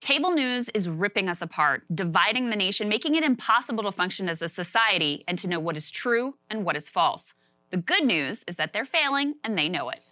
Cable news is ripping us apart, dividing the nation, making it impossible to function as a society and to know what is true and what is false. The good news is that they're failing and they know it.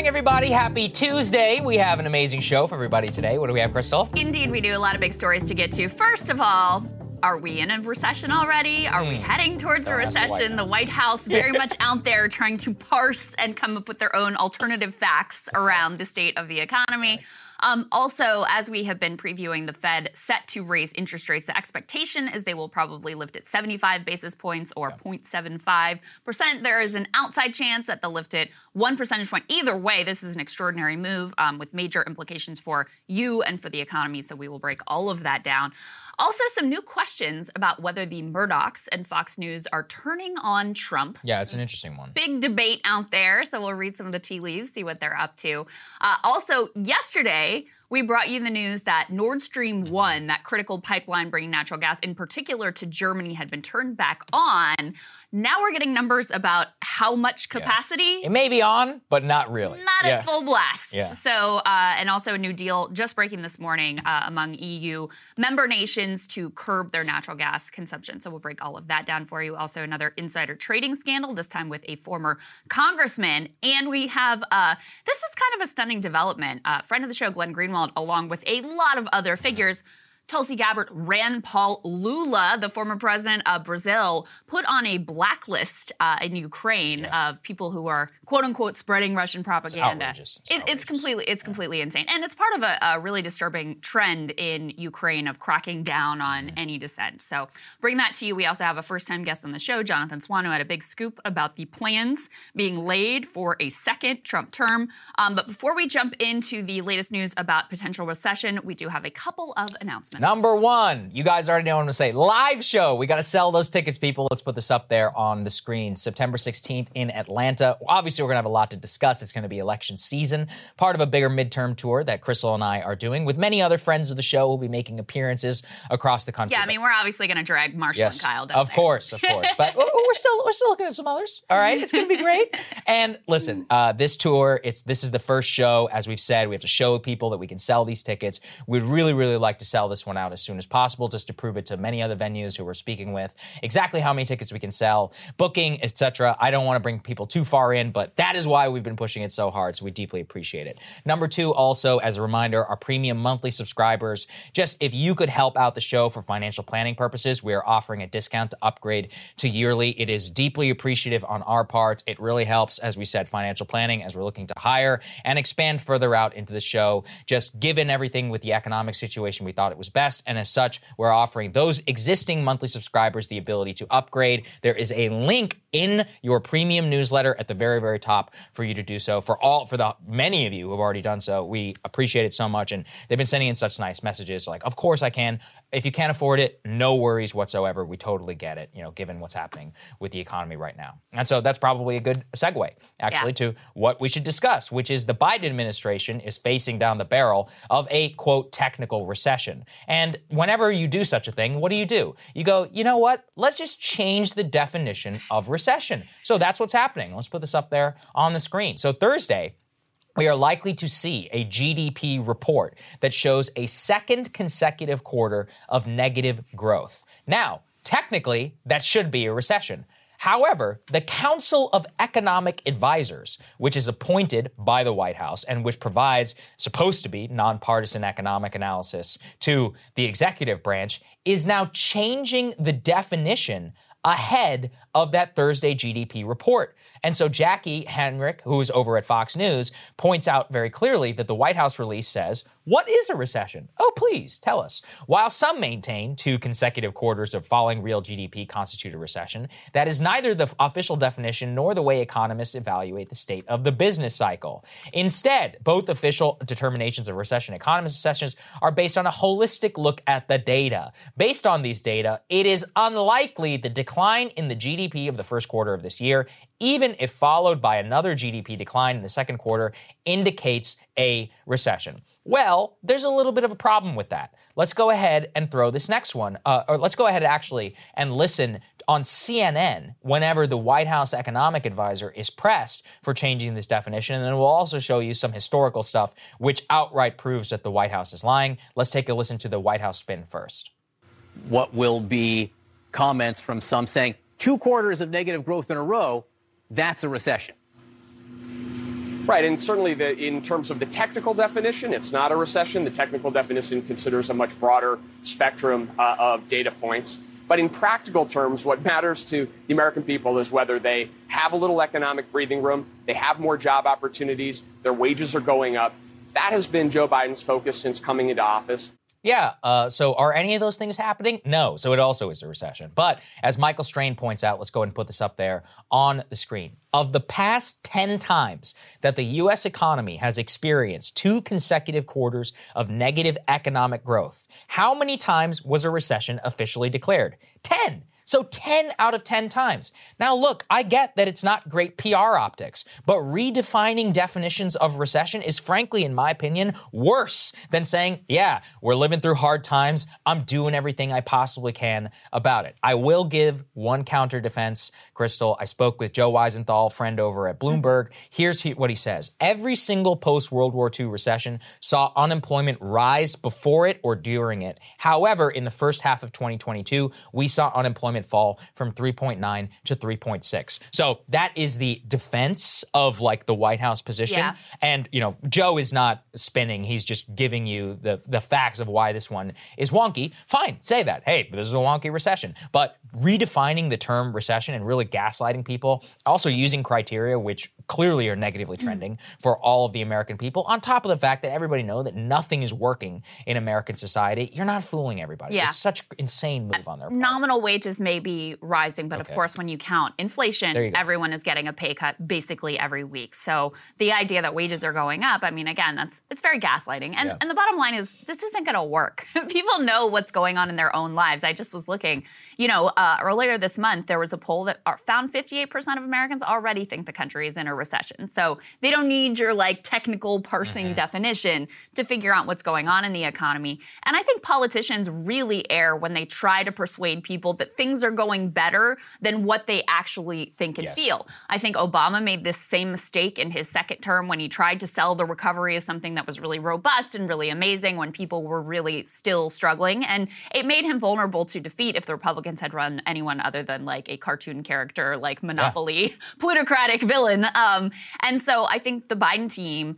Morning, everybody. Happy Tuesday. We have an amazing show for everybody today. What do we have, Krystal? Indeed, we do. A lot of big stories to get to. First of all, are we in a recession already? Are we hmm. heading towards a ask the White recession? The White House very much out there trying to parse and come up with their own alternative facts around the state of the economy. Um, also, as we have been previewing, the Fed set to raise interest rates. The expectation is they will probably lift it 75 basis points or 0.75%. There is an outside chance that they'll lift it one percentage point. Either way, this is an extraordinary move um, with major implications for you and for the economy. So we will break all of that down. Also, some new questions about whether the Murdochs and Fox News are turning on Trump Yeah, it's an interesting one. big debate out there. So we'll read some of the tea leaves, see what they're up to. Uh, also, yesterday, we brought you the news that Nord Stream 1, that critical pipeline bringing natural gas, in particular to Germany, had been turned back on. Now we're getting numbers about how much capacity. It may be on, but not really. Not yeah. at full blast. Yeah. So, uh, and also a new deal just breaking this morning uh, among EU member nations to curb their natural gas consumption. So, we'll break all of that down for you. Also, another insider trading scandal, this time with a former congressman. And we have uh, this is kind of a stunning development. Uh, friend of the show, Glenn Greenwald, along with a lot of other figures. Tulsi Gabbard, Rand Paul Lula, the former president of Brazil, put on a blacklist uh, in Ukraine of people who are "quote unquote" spreading Russian propaganda. outrageous. It's It- it's completely, it's completely insane, and it's part of a, a really disturbing trend in Ukraine of cracking down on Mm-hmm. any dissent. So, bring that to you. We also have a first-time guest on the show, Jonathan Swan, who had a big scoop about the plans being laid for a second Trump term. Um, but before we jump into the latest news about potential recession, we do have a couple of announcements. Number one, you guys already know what I'm gonna say. Live show. We got to sell those tickets, people. Let's put this up there on the screen. September 16th in Atlanta. Obviously, we're gonna have a lot to discuss. It's gonna be election season, part of a bigger midterm tour that Krystal and I are doing with many other friends of the show. We'll be making appearances across the country. Yeah, I mean, we're obviously going to drag Marshall Yes, and Kyle down of there. course, of course. But we're we're still we're still looking at some others. All right, it's going to be great. And listen, uh, this tour, it's this is the first show. As we've said, we have to show people that we can sell these tickets. We'd really, really like to sell this this one out as soon as possible just to prove it to many other venues who we're speaking with exactly how many tickets we can sell, booking, etc. I don't want to bring people too far in, but that is why we've been pushing it so hard. So we deeply appreciate it. Number two, also as a reminder, our premium monthly subscribers. Just if you could help out the show for financial planning purposes, we are offering a discount to upgrade to yearly. It is deeply appreciative on our parts. It really helps, as we said, financial planning as we're looking to hire and expand further out into the show. Just given everything with the economic situation, we thought it was best. And as such, we're offering those existing monthly subscribers the ability to upgrade. There is a link in your premium newsletter at the very, very top for you to do so. For all, for the many of you who have already done so, we appreciate it so much. And they've been sending in such nice messages like, of course I can. If you can't afford it, no worries whatsoever. We totally get it, you know, given what's happening with the economy right now. And so that's probably a good segue, actually, yeah. to what we should discuss, which is the Biden administration is facing down the barrel of a quote technical recession. And whenever you do such a thing, what do you do? You go, you know what? Let's just change the definition of recession. So that's what's happening. Let's put this up there on the screen. So Thursday, we are likely to see a GDP report that shows a second consecutive quarter of negative growth. Now, technically, that should be a recession. However, the Council of Economic Advisors, which is appointed by the White House and which provides supposed to be nonpartisan economic analysis to the executive branch, is now changing the definition ahead of that Thursday GDP report. And so Jackie Heinrich, who is over at Fox News, points out very clearly that the White House release says, What is a recession? Oh, please tell us. While some maintain two consecutive quarters of falling real GDP constitute a recession, that is neither the official definition nor the way economists evaluate the state of the business cycle. Instead, both official determinations of recession and economist assessments are based on a holistic look at the data. Based on these data, it is unlikely the decline in the GDP of the first quarter of this year even if followed by another GDP decline in the second quarter, indicates a recession. Well, there's a little bit of a problem with that. Let's go ahead and throw this next one, uh, or let's go ahead actually and listen on CNN whenever the White House economic advisor is pressed for changing this definition. And then we'll also show you some historical stuff which outright proves that the White House is lying. Let's take a listen to the White House spin first. What will be comments from some saying two quarters of negative growth in a row that's a recession. Right, and certainly the, in terms of the technical definition, it's not a recession. The technical definition considers a much broader spectrum uh, of data points. But in practical terms, what matters to the American people is whether they have a little economic breathing room, they have more job opportunities, their wages are going up. That has been Joe Biden's focus since coming into office. Yeah. Uh, so are any of those things happening? No. So it also is a recession. But as Michael Strain points out, let's go ahead and put this up there on the screen. Of the past 10 times that the U.S. economy has experienced two consecutive quarters of negative economic growth, how many times was a recession officially declared? 10. So 10 out of 10 times. Now, look, I get that it's not great PR optics, but redefining definitions of recession is frankly, in my opinion, worse than saying, yeah, we're living through hard times. I'm doing everything I possibly can about it. I will give one counter defense, Krystal, I spoke with Joe Weisenthal, friend over at Bloomberg. Here's what he says Every single post World War II recession saw unemployment rise before it or during it. However, in the first half of 2022, we saw unemployment fall from 3.9 to 3.6. So that is the defense of like the White House position. Yeah. And, you know, Joe is not spinning. He's just giving you the, the facts of why this one is wonky. Fine, say that. Hey, this is a wonky recession. But redefining the term recession and really gaslighting people, also using criteria which clearly are negatively mm. trending for all of the American people, on top of the fact that everybody know that nothing is working in American society, you're not fooling everybody. Yeah. It's such insane move on their part. Nominal wages may be rising, but okay. of course, when you count inflation, everyone is getting a pay cut basically every week. So the idea that wages are going up, I mean, again, that's it's very gaslighting. And, yeah. and the bottom line is this isn't going to work. People know what's going on in their own lives. I just was looking, you know, uh, earlier this month, there was a poll that found 58% of Americans already think the country is in a recession. So they don't need your like technical parsing mm-hmm. definition to figure out what's going on in the economy. And I think politicians really err when they try to persuade people that things things are going better than what they actually think and Yes. feel. I think Obama made this same mistake in his second term when he tried to sell the recovery as something that was really robust and really amazing when people were really still struggling. And it made him vulnerable to defeat if the Republicans had run anyone other than like a cartoon character like Monopoly, plutocratic villain. Um, and so I think the Biden team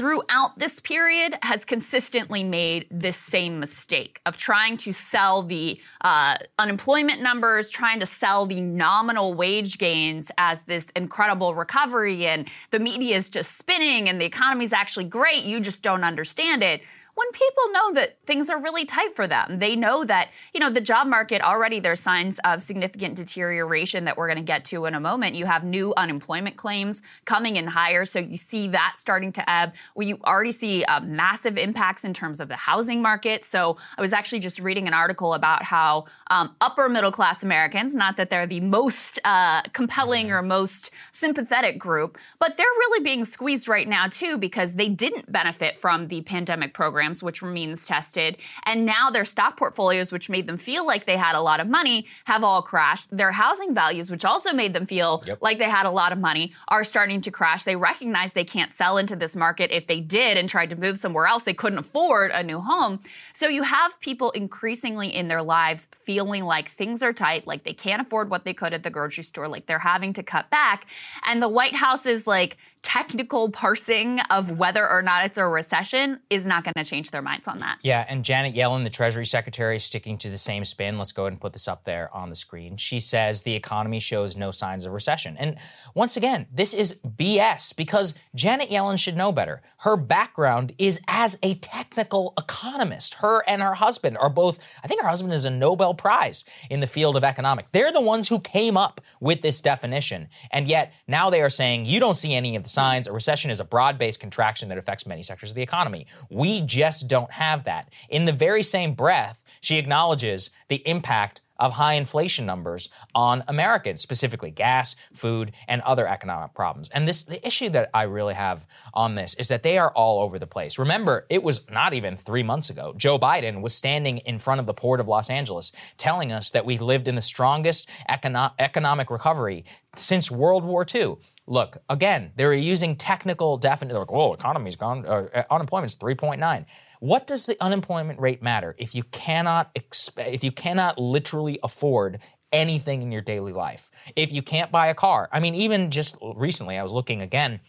throughout this period has consistently made this same mistake of trying to sell the uh, unemployment numbers, trying to sell the nominal wage gains as this incredible recovery, and the media is just spinning and the economy is actually great. You just don't understand it. When people know that things are really tight for them, they know that, you know, the job market already there's signs of significant deterioration that we're going to get to in a moment. You have new unemployment claims coming in higher, so you see that starting to ebb. Well, you already see uh, massive impacts in terms of the housing market. So I was actually just reading an article about how um, upper middle class Americans, not that they're the most uh, compelling or most sympathetic group, but they're really being squeezed right now too because they didn't benefit from the pandemic programs, which were means tested, and now their stock portfolios, which made them feel like they had a lot of money, have all crashed. Their housing values, which also made them feel Yep. like they had a lot of money, are starting to crash. They recognize they can't sell into this market. If they did and tried to move somewhere else, they couldn't afford a new home. So you have people increasingly in their lives feeling like things are tight, like they can't afford what they could at the grocery store, like they're having to cut back. And the White House is like, technical parsing of whether or not it's a recession is not going to change their minds on that. Yeah, and Janet Yellen, the Treasury Secretary, sticking to the same spin. Let's go ahead and put this up there on the screen. She says the economy shows no signs of recession. And once again, this is BS because Janet Yellen should know better. Her background is as a technical economist. Her and her husband are both, I think her husband is a Nobel Prize in the field of economics. They're the ones who came up with this definition. And yet now they are saying you don't see any of the signs. A recession is a broad based contraction that affects many sectors of the economy. We just don't have that. In the very same breath, she acknowledges the impact of high inflation numbers on Americans, specifically gas, food, and other economic problems. And this the issue that I really have on this is that they are all over the place. Remember, it was not even 3 months ago. Joe Biden was standing in front of the port of Los Angeles telling us that we lived in the strongest econo- economic recovery since World War II. Look, again, they were using technical definite. They're like, "Oh, economy's gone. Uh, unemployment's 3.9." What does the unemployment rate matter if you cannot exp- if you cannot literally afford anything in your daily life? If you can't buy a car, I mean, even just recently, I was looking again.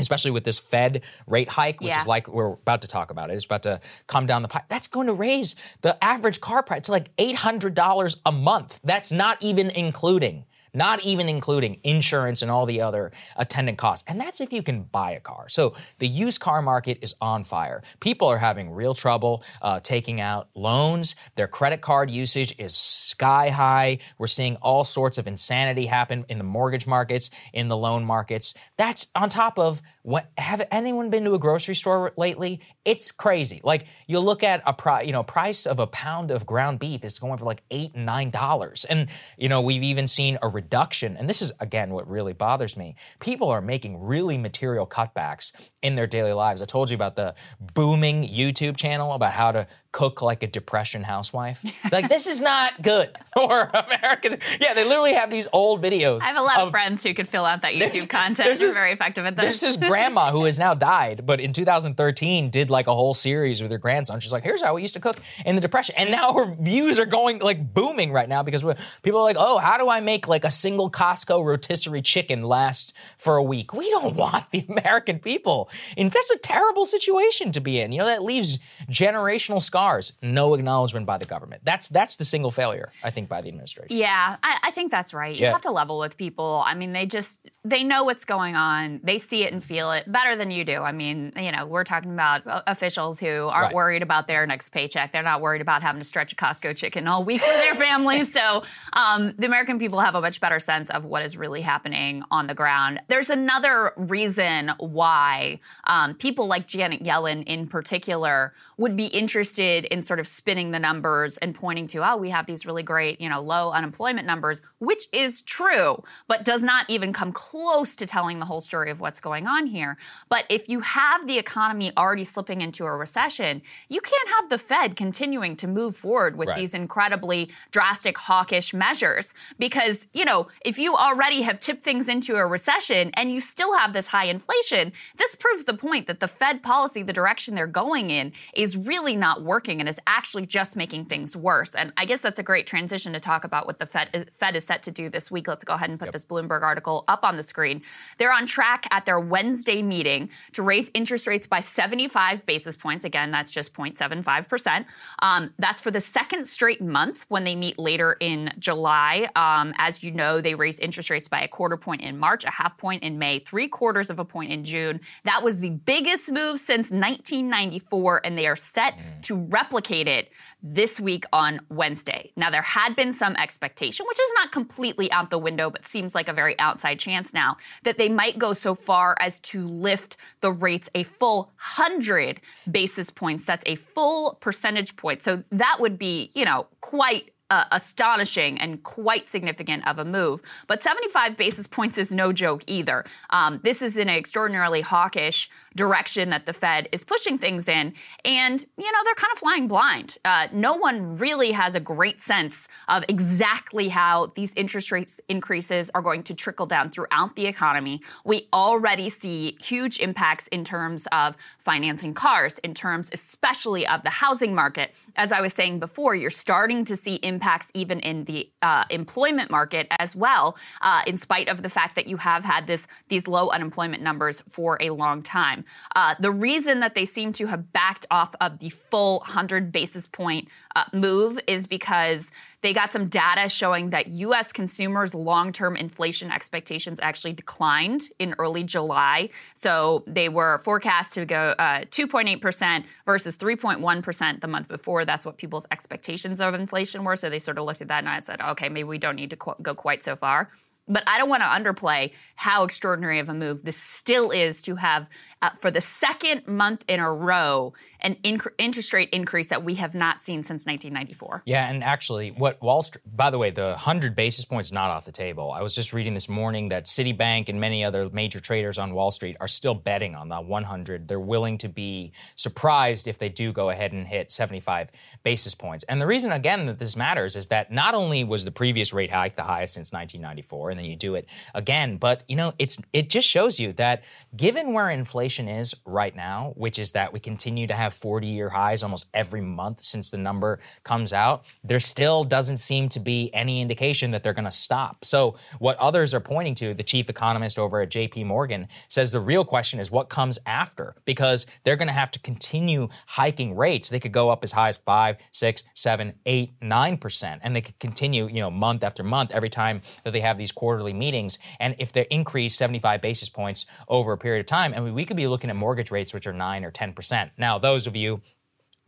Especially with this Fed rate hike, which Yeah. is like we're about to talk about it, it's about to come down the pipe. That's going to raise the average car price to like eight hundred dollars a month. That's not even including not even including insurance and all the other attendant costs. And that's if you can buy a car. So the used car market is on fire. People are having real trouble uh, taking out loans. Their credit card usage is sky high. We're seeing all sorts of insanity happen in the mortgage markets, in the loan markets. That's on top of what have anyone been to a grocery store lately? It's crazy. Like you look at a pri- you know price of a pound of ground beef is going for like eight and nine dollars, and you know we've even seen a reduction. And this is again what really bothers me. People are making really material cutbacks in their daily lives. I told you about the booming YouTube channel about how to cook like a depression housewife. like this is not good for Americans. Yeah, they literally have these old videos. I have a lot of, friends who could fill out that There's- YouTube content. there's They're this- very effective at There's this. this grandma who has now died, but in 2013 did like a whole series with her grandson. She's like, "Here's how we used to cook in the depression," and now her views are going like booming right now because people are like, "Oh, how do I make like a single Costco rotisserie chicken last for a week?" We don't want the American people, and that's a terrible situation to be in. You know that leaves generational scars. No acknowledgement by the government. That's that's the single failure I think by the administration. Yeah, I, I think that's right. You Yeah. have to level with people. I mean, they just they know what's going on. They see it and feel it better than you do. I mean, you know, we're talking about officials who aren't Right. worried about their next paycheck. They're not worried about having to stretch a Costco chicken all week for their families. So um, the American people have a much better sense of what is really happening on the ground. There's another reason why why um, people like Janet Yellen in particular would be interested in sort of spinning the numbers and pointing to, oh, we have these really great, you know, low unemployment numbers, which is true, but does not even come close to telling the whole story of what's going on here. But if you have the economy already slipping into a recession, you can't have the Fed continuing to move forward with Right. these incredibly drastic hawkish measures because, you know, if you already have tipped things into a recession and you still have this high inflation, this proves the point that the Fed policy, the direction they're going in, is really not working and is actually just making things worse. And I guess that's a great transition to talk about what the Fed, Fed is set to do this week. Let's go ahead and put this Bloomberg article up on the screen. They're on track at their Wednesday meeting to raise interest rates by 75 basis points. Again, that's just 0.75%. Um, that's for the second straight month when they meet later in July. Um, as you know, they raised interest rates by a quarter point in March, a half point in May, three quarters of a point in June. That was the biggest move since 1994, and they are set mm. to replicate it this week on Wednesday. Now, there had been some expectation, which is not completely out the window, but seems like a very outside chance now, that they might go so far as to lift the rates a full 100 basis points. That's a full percentage point. So that would be, you know, quite uh, astonishing and quite significant of a move. But 75 basis points is no joke either. Um, this is an extraordinarily hawkish direction that the Fed is pushing things in. And, you know, they're kind of flying blind. Uh, no one really has a great sense of exactly how these interest rate increases are going to trickle down throughout the economy. We already see huge impacts in terms of financing cars, in terms especially of the housing market. As I was saying before, you're starting to see impacts even in the uh, employment market as well, uh, in spite of the fact that you have had this these low unemployment numbers for a long time. Uh, the reason that they seem to have backed off of the full 100 basis point uh, move is because they got some data showing that U.S. consumers' long term inflation expectations actually declined in early July. So they were forecast to go uh, 2.8% versus 3.1% the month before. That's what people's expectations of inflation were. So they sort of looked at that and I said, okay, maybe we don't need to qu- go quite so far. But I don't want to underplay how extraordinary of a move this still is to have, uh, for the second month in a row, an inc- interest rate increase that we have not seen since 1994. Yeah, and actually, what Wall Street, by the way, the 100 basis points not off the table. I was just reading this morning that Citibank and many other major traders on Wall Street are still betting on that 100. They're willing to be surprised if they do go ahead and hit 75 basis points. And the reason, again, that this matters is that not only was the previous rate hike the highest since 1994, and then you do it again, but you know, it's it just shows you that given where inflation is right now, which is that we continue to have 40 year highs almost every month since the number comes out, there still doesn't seem to be any indication that they're going to stop. So, what others are pointing to, the chief economist over at JP Morgan says the real question is what comes after because they're going to have to continue hiking rates. They could go up as high as five, six, seven, eight, nine percent, and they could continue, you know, month after month every time that they have these quarterly meetings. And if they increase 75 basis points over a period of time, I mean, we could be looking at mortgage rates which are nine or 10 percent. Now, those of you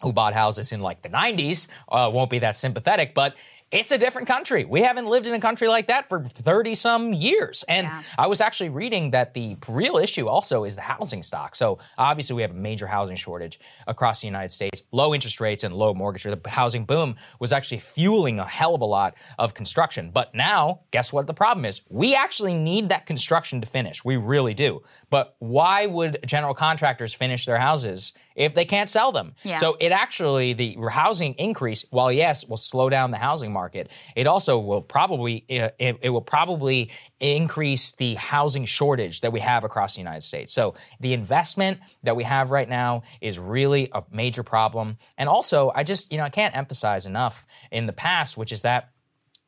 who bought houses in like the 90s uh, won't be that sympathetic, but it's a different country. We haven't lived in a country like that for 30 some years. And Yeah. I was actually reading that the real issue also is the housing stock. So obviously, we have a major housing shortage across the United States. Low interest rates and low mortgage rate. The housing boom was actually fueling a hell of a lot of construction. But now, guess what the problem is? We actually need that construction to finish. We really do. But why would general contractors finish their houses if they can't sell them? Yeah. So it actually the housing increase while yes will slow down the housing market it also will probably uh, it, it will probably increase the housing shortage that we have across the united states so the investment that we have right now is really a major problem and also i just you know i can't emphasize enough in the past which is that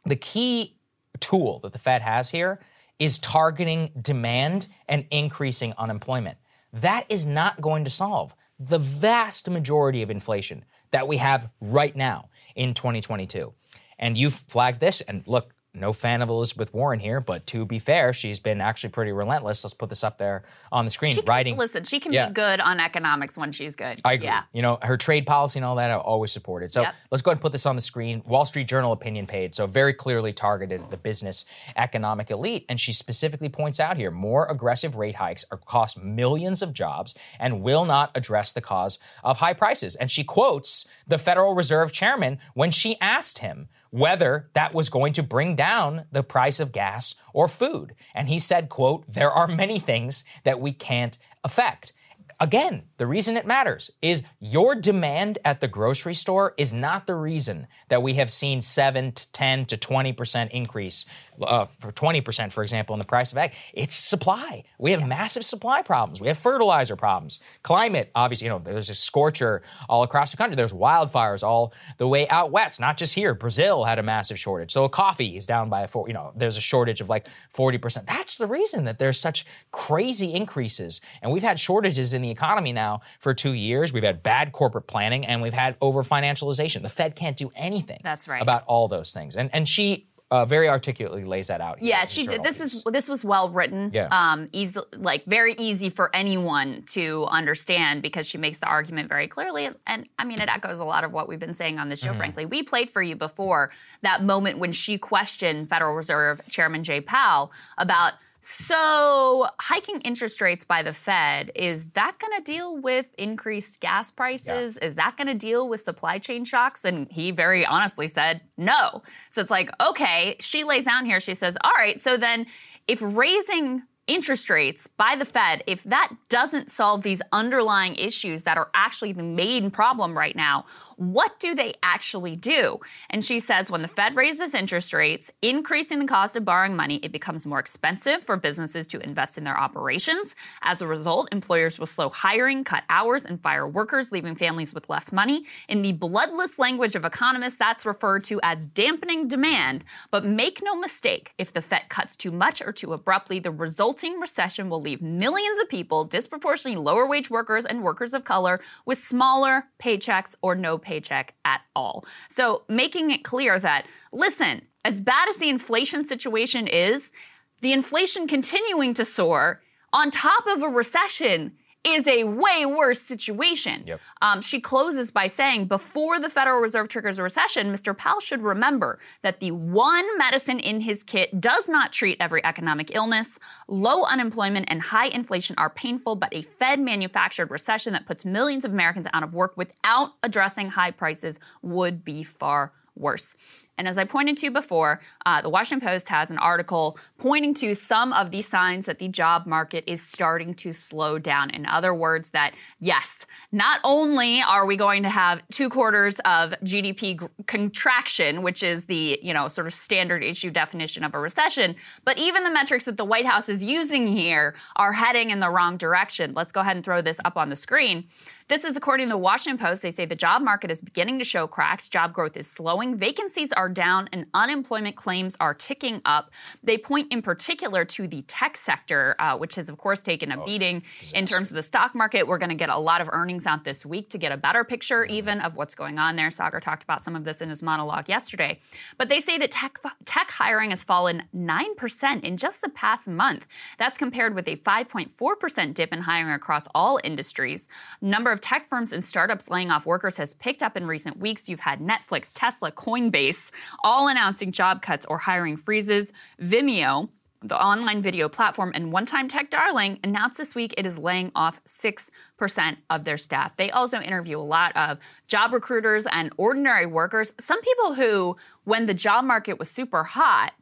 the key tool that the Fed has here is targeting demand and increasing unemployment. That is not going to solve the vast majority of inflation that we have right now in 2022. And you've flagged this, and look, no fan of Elizabeth Warren here, but to be fair, she's been actually pretty relentless. Let's put this up there on the screen. She can, writing. Listen, she can Yeah. be good on economics when she's good. I agree. Yeah. You know, her trade policy and all that I always supported. So Yep. let's go ahead and put this on the screen. Wall Street Journal opinion page. So very clearly targeted the business economic elite. And she specifically points out here more aggressive rate hikes are cost millions of jobs and will not address the cause of high prices. And she quotes the Federal Reserve chairman when she asked him whether that was going to bring down the price of gas or food. And he said, quote, there are many things that we can't affect. Again, the reason it matters is your demand at the grocery store is not the reason that we have seen 7 to 10 to 20% increase uh, for 20% for example in the price of egg. It's supply. We have massive supply problems. We have fertilizer problems. Climate, obviously, you know, there's a scorcher all across the country. There's wildfires all the way out west, not just here. Brazil had a massive shortage. So coffee is down by a four, you know, there's a shortage of like 40%. That's the reason that there's such crazy increases. And we've had shortages in the economy now for two years. We've had bad corporate planning and we've had over financialization. The Fed can't do anything That's right. about all those things. And and she uh, very articulately lays that out. Yeah, she did. This piece. is this was well written. Yeah. Um, easy, like very easy for anyone to understand because she makes the argument very clearly. And I mean, it echoes a lot of what we've been saying on the Mm-hmm. show. Frankly, we played for you before that moment when she questioned Federal Reserve Chairman Jay Powell about. So, hiking interest rates by the Fed, is that going to deal with increased gas prices? Is that going to deal with supply chain shocks? And he very honestly said no. So, it's like, okay, she lays down here, she says, all right, so then if raising interest rates by the Fed, if that doesn't solve these underlying issues that are actually the main problem right now, what do they actually do? And she says when the Fed raises interest rates, increasing the cost of borrowing money, it becomes more expensive for businesses to invest in their operations. As a result, employers will slow hiring, cut hours, and fire workers, leaving families with less money. In the bloodless language of economists, that's referred to as dampening demand. But make no mistake, if the Fed cuts too much or too abruptly, the resulting recession will leave millions of people, disproportionately lower wage workers and workers of color, with smaller paychecks or no paycheck at all. So making it clear that, listen, as bad as the inflation situation is, the inflation continuing to soar on top of a recession is a way worse situation. Yep. Um, she closes by saying, before the Federal Reserve triggers a recession, Mr. Powell should remember that the one medicine in his kit does not treat every economic illness. Low unemployment and high inflation are painful, but a Fed manufactured recession that puts millions of Americans out of work without addressing high prices would be far worse. And as I pointed to before, uh, the Washington Post has an article pointing to some of the signs that the job market is starting to slow down. In other words, that yes, not only are we going to have two quarters of GDP gr- contraction, which is the you know sort of standard issue definition of a recession, but even the metrics that the White House is using here are heading in the wrong direction. Let's go ahead and throw this up on the screen. This is according to the Washington Post. They say the job market is beginning to show cracks. Job growth is slowing. Vacancies are down and unemployment claims are ticking up. They point in particular to the tech sector, uh, which has, of course, taken a beating in terms of the stock market. We're going to get a lot of earnings out this week to get a better picture, even of what's going on there. Saagar talked about some of this in his monologue yesterday. But they say that tech, tech hiring has fallen 9% in just the past month. That's compared with a 5.4% dip in hiring across all industries. Number of tech firms and startups laying off workers has picked up in recent weeks. You've had Netflix, Tesla, Coinbase all announcing job cuts or hiring freezes. Vimeo, the online video platform and one time tech darling, announced this week it is laying off 6% of their staff. They also interview a lot of job recruiters and ordinary workers, some people who, when the job market was super hot,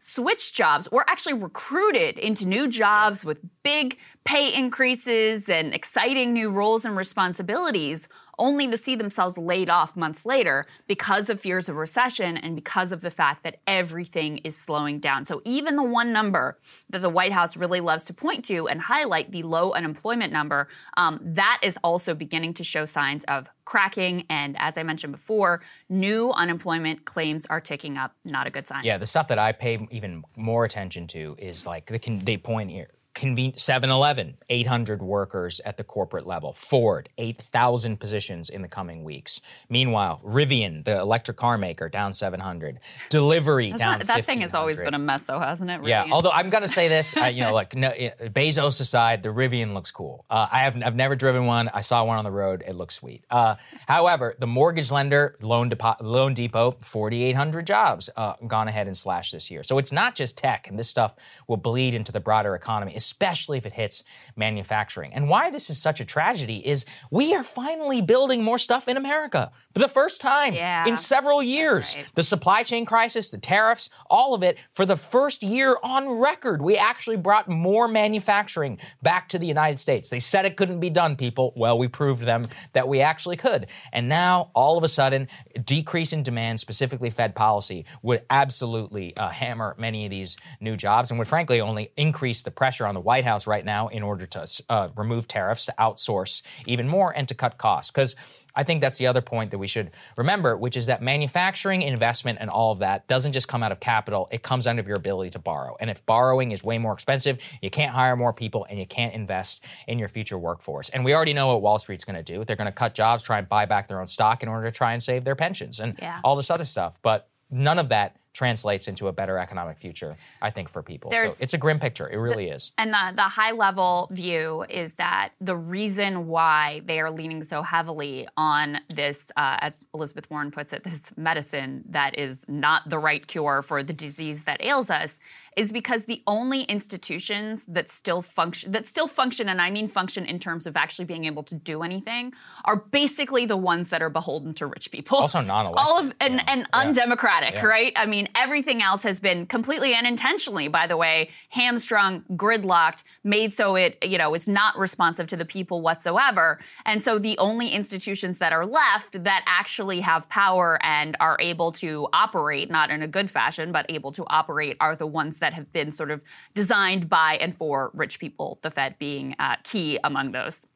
switched jobs. Or actually recruited into new jobs with big pay increases and exciting new roles and responsibilities, only to see themselves laid off months later because of fears of recession and because of the fact that everything is slowing down. So, even the one number that the White House really loves to point to and highlight, the low unemployment number, um, that is also beginning to show signs of cracking. And as I mentioned before, new unemployment claims are ticking up. Not a good sign. Yeah, the stuff that I pay even more attention to is like the, they point here Conven- 7-Eleven, 800 workers at the corporate level. Ford, 8,000 positions in the coming weeks. Meanwhile, Rivian, the electric car maker, down 700. Delivery That's down not- that thing has always been a mess, though, hasn't it? Yeah, although I'm gonna say this, I, you know, like no, Bezos aside, the Rivian looks cool. Uh, I have I've never driven one. I saw one on the road. It looks sweet. Uh, however, the mortgage lender, Loan, Depo- Loan Depot, 4,800 jobs uh, gone ahead and slashed this year. So it's not just tech, and this stuff will bleed into the broader economy, especially if it hits manufacturing. And why this is such a tragedy is we are finally building more stuff in America for the first time Yeah, in several years. right. The supply chain crisis, the tariffs, all of it, for the first year on record, we actually brought more manufacturing back to the United States. They said it couldn't be done, people. Well, we proved them that we actually could. And now, all of a sudden, decrease in demand, specifically Fed policy, would absolutely uh, hammer many of these new jobs and would frankly only increase the pressure on the White House right now in order to uh, remove tariffs, to outsource even more, and to cut costs. Because I think that's the other point that we should remember, which is that manufacturing, investment, and all of that doesn't just come out of capital, it comes out of your ability to borrow. And if borrowing is way more expensive, you can't hire more people and you can't invest in your future workforce. And we already know what Wall Street's going to do. They're going to cut jobs, try and buy back their own stock in order to try and save their pensions and Yeah. all this other stuff. But none of that translates into a better economic future, I think, for people. There's- so it's a grim picture. It really is. And the, the high level view is that the reason why they are leaning so heavily on this, uh, as Elizabeth Warren puts it, this medicine that is not the right cure for the disease that ails us, is because the only institutions that still function that still function, and I mean function in terms of actually being able to do anything, are basically the ones that are beholden to rich people. Also non-elected. All of and, and undemocratic, Yeah. right? I mean, everything else has been completely and intentionally, by the way, hamstrung, gridlocked, made so it, you know, is not responsive to the people whatsoever. And so the only institutions that are left that actually have power and are able to operate, not in a good fashion, but able to operate, are the ones that have been sort of designed by and for rich people, the Fed being uh, key among those.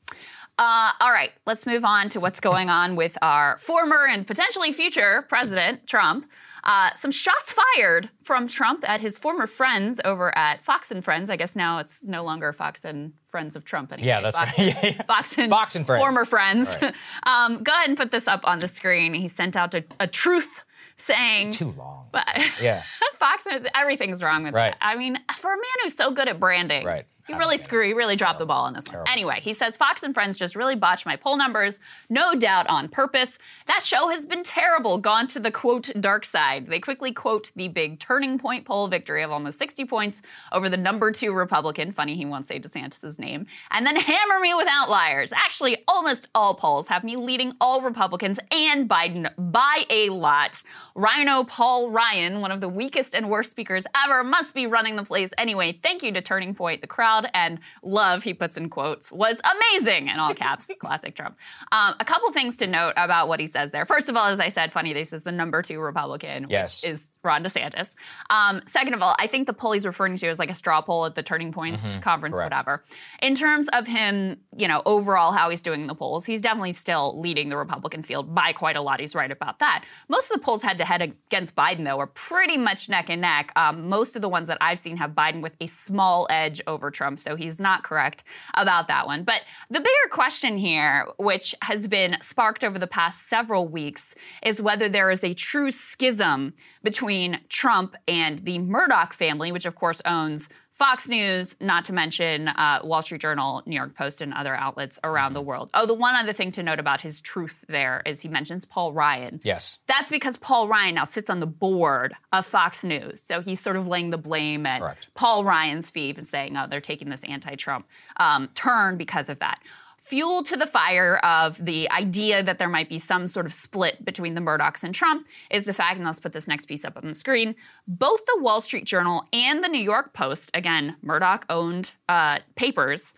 Uh, all right, let's move on to what's going on with our former and potentially future president, Trump. Uh, some shots fired from Trump at his former friends over at Fox and Friends. I guess now it's no longer Fox and Friends of Trump anymore. Yeah, that's Fox, right. Yeah, yeah. Fox and, Fox and Friends. former friends. Right. um, go ahead and put this up on the screen. He sent out a, a truth saying. Too long. But Yeah. Fox, everything's wrong with Right. that. I mean, for a man who's so good at branding, Right. You really screw, He really dropped the ball on this one. Anyway, he says Fox and Friends just really botched my poll numbers, no doubt on purpose. That show has been terrible, gone to the quote dark side. They quickly quote the big turning point poll victory of almost 60 points over the number two Republican. Funny he won't say DeSantis' name. And then hammer me with outliers. Actually, almost all polls have me leading all Republicans and Biden by a lot. RINO Paul Ryan, one of the weakest and worst speakers ever, must be running the place anyway. Thank you to Turning Point. The crowd and love, he puts in quotes, was amazing in all caps. Classic Trump. Um, a couple things to note about what he says there. First of all, as I said, funny, this is the number two Republican, Yes. which is Ron DeSantis. Um, second of all, I think the poll he's referring to is like a straw poll at the Turning Points conference, correct. whatever. In terms of him, you know, overall how he's doing in the polls, he's definitely still leading the Republican field by quite a lot. He's right about that. Most of the polls head to head against Biden, though, are pretty much neck and neck. Um, most of the ones that I've seen have Biden with a small edge over Trump, so he's not correct about that one. But the bigger question here, which has been sparked over the past several weeks, is whether there is a true schism between Trump and the Murdoch family, which of course owns Fox News, not to mention uh, Wall Street Journal, New York Post, and other outlets around the world. Oh, the one other thing to note about his truth there is he mentions Paul Ryan. Yes. That's because Paul Ryan now sits on the board of Fox News. So he's sort of laying the blame at Correct. Paul Ryan's feet and saying, oh, they're taking this anti Trump um, turn because of that. Fuel to the fire of the idea that there might be some sort of split between the Murdochs and Trump is the fact, and let's put this next piece up on the screen. Both the Wall Street Journal and the New York Post, again, Murdoch owned uh, papers,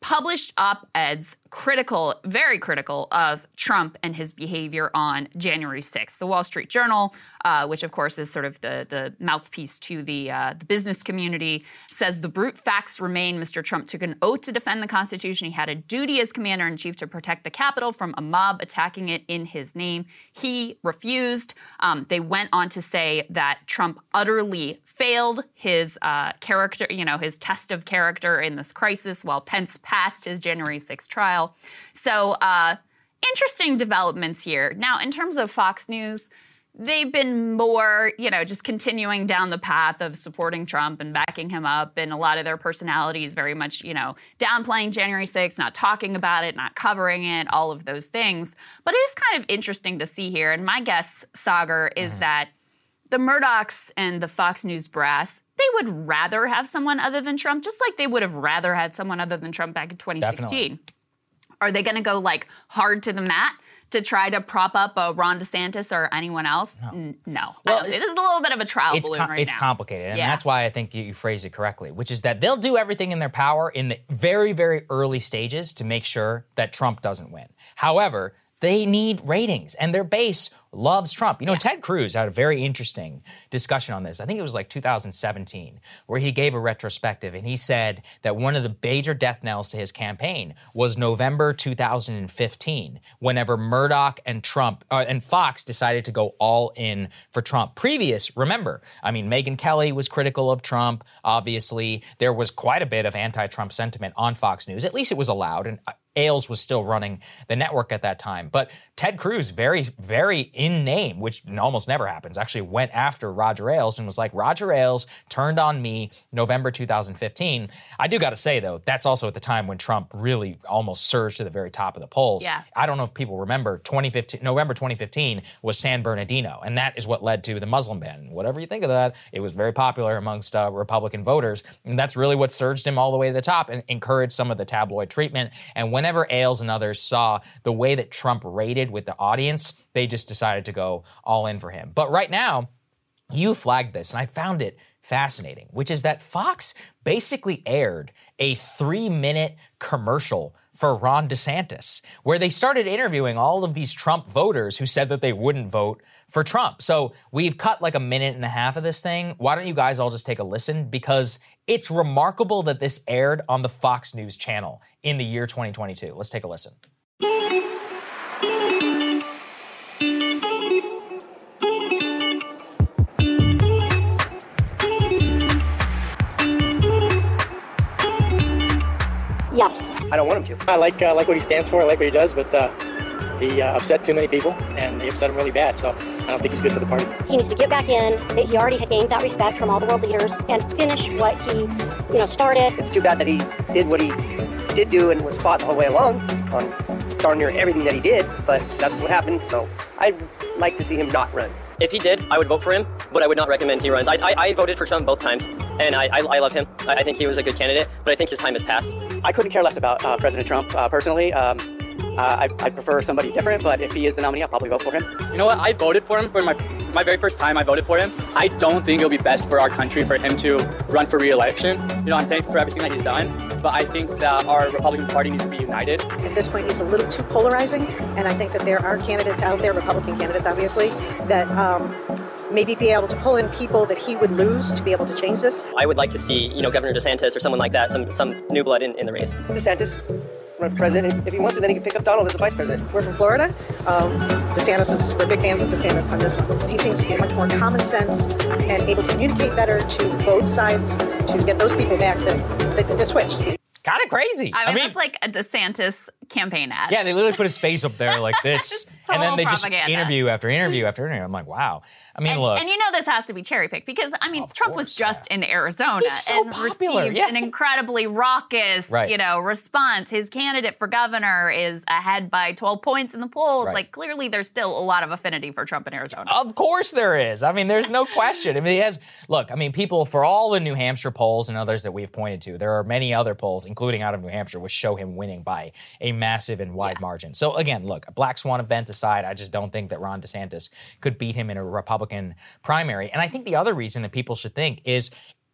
published op eds critical, very critical of Trump and his behavior on January 6th. The Wall Street Journal, uh, which of course is sort of the, the mouthpiece to the, uh, the business community, says the brute facts remain. Mr. Trump took an oath to defend the Constitution. He had a duty as commander in chief to protect the Capitol from a mob attacking it in his name. He refused. Um, they went on to say that Trump utterly failed his uh, character, you know, his test of character in this crisis while Pence passed his January 6th trial. So, uh, interesting developments here. Now, in terms of Fox News, they've been more, you know, just continuing down the path of supporting Trump and backing him up. And a lot of their personalities very much, you know, downplaying January 6th, not talking about it, not covering it, all of those things. But it is kind of interesting to see here. And my guess, Saagar, is mm-hmm. that the Murdochs and the Fox News brass, they would rather have someone other than Trump, just like they would have rather had someone other than Trump back in 2016. Definitely. Are they going to go like hard to the mat? to try to prop up a Ron DeSantis or anyone else? No. No. Well, it is a little bit of a trial it's balloon com- right It's now. complicated, and yeah. that's why I think you, you phrased it correctly, which is that they'll do everything in their power in the very, very early stages to make sure that Trump doesn't win. However, they need ratings, and their base loves Trump. You know, yeah. Ted Cruz had a very interesting discussion on this. I think it was like 2017, where he gave a retrospective and he said that one of the major death knells to his campaign was November 2015, whenever Murdoch and Trump uh, and Fox decided to go all in for Trump. Previous, remember, I mean, Megyn Kelly was critical of Trump. Obviously, there was quite a bit of anti-Trump sentiment on Fox News. At least it was allowed, and uh, Ailes was still running the network at that time. But Ted Cruz, very, very in name, which almost never happens, actually went after Roger Ailes and was like, Roger Ailes turned on me November 2015. I do got to say, though, that's also at the time when Trump really almost surged to the very top of the polls. Yeah. I don't know if people remember 2015, November 2015 was San Bernardino, and that is what led to the Muslim ban. Whatever you think of that, it was very popular amongst uh, Republican voters, and that's really what surged him all the way to the top and encouraged some of the tabloid treatment. And whenever Ailes and others saw the way that Trump rated with the audience, they just decided to go all in for him. But right now, you flagged this, and I found it fascinating, which is that Fox basically aired a three minute commercial for Ron DeSantis, where they started interviewing all of these Trump voters who said that they wouldn't vote for Trump. So we've cut like a minute and a half of this thing. Why don't you guys all just take a listen? Because it's remarkable that this aired on the Fox News channel in the year 2022. Let's take a listen. Yes. I don't want him to. I like uh, like what he stands for. I like what he does, but uh, he uh, upset too many people, and he upset him really bad. So I don't think he's good for the party. He needs to get back in. He already had gained that respect from all the world leaders and finish what he, you know, started. It's too bad that he did what he did do and was fought the whole way along on darn near everything that he did. But that's what happened. So I'd like to see him not run. If he did, I would vote for him, but I would not recommend he runs. I, I, I voted for Trump both times, and I, I, I love him. I, I, think he was a good candidate, but I think his time has passed. I couldn't care less about uh, President Trump uh, personally. Um, uh, I, I prefer somebody different, but if he is the nominee, I'll probably vote for him. You know what? I voted for him for my my very first time. I voted for him. I don't think it'll be best for our country for him to run for re-election. You know, I'm thankful for everything that he's done, but I think that our Republican Party needs to be united. At this point, he's a little too polarizing, and I think that there are candidates out there, Republican candidates, obviously, that. Um, maybe be able to pull in people that he would lose to be able to change this. I would like to see, you know, Governor DeSantis or someone like that, some some new blood in, in the race. DeSantis run for president. If he wants to, then he can pick up Donald as a vice president. We're from Florida. Um, DeSantis is, we're big fans of DeSantis on this one. He seems to be much more common sense and able to communicate better to both sides to get those people back that, that, that switch. Kind of crazy. I mean, I mean, that's like a DeSantis campaign ad. Yeah, they literally put his face up there like this, and then they propaganda. just interview after interview after interview. I'm like, wow. I mean, and, look, and you know this has to be cherry picked because I mean, Trump course, was just yeah. in Arizona so and popular. received yeah. an incredibly raucous, right. you know, response. His candidate for governor is ahead by 12 points in the polls. Right. Like clearly, there's still a lot of affinity for Trump in Arizona. Of course, there is. I mean, there's no question. I mean, he has. Look, I mean, people for all the New Hampshire polls and others that we've pointed to, there are many other polls, including out of New Hampshire, which show him winning by a massive and wide yeah. margin. So again, look, a black swan event aside, I just don't think that Ron DeSantis could beat him in a Republican primary. And I think the other reason that people should think is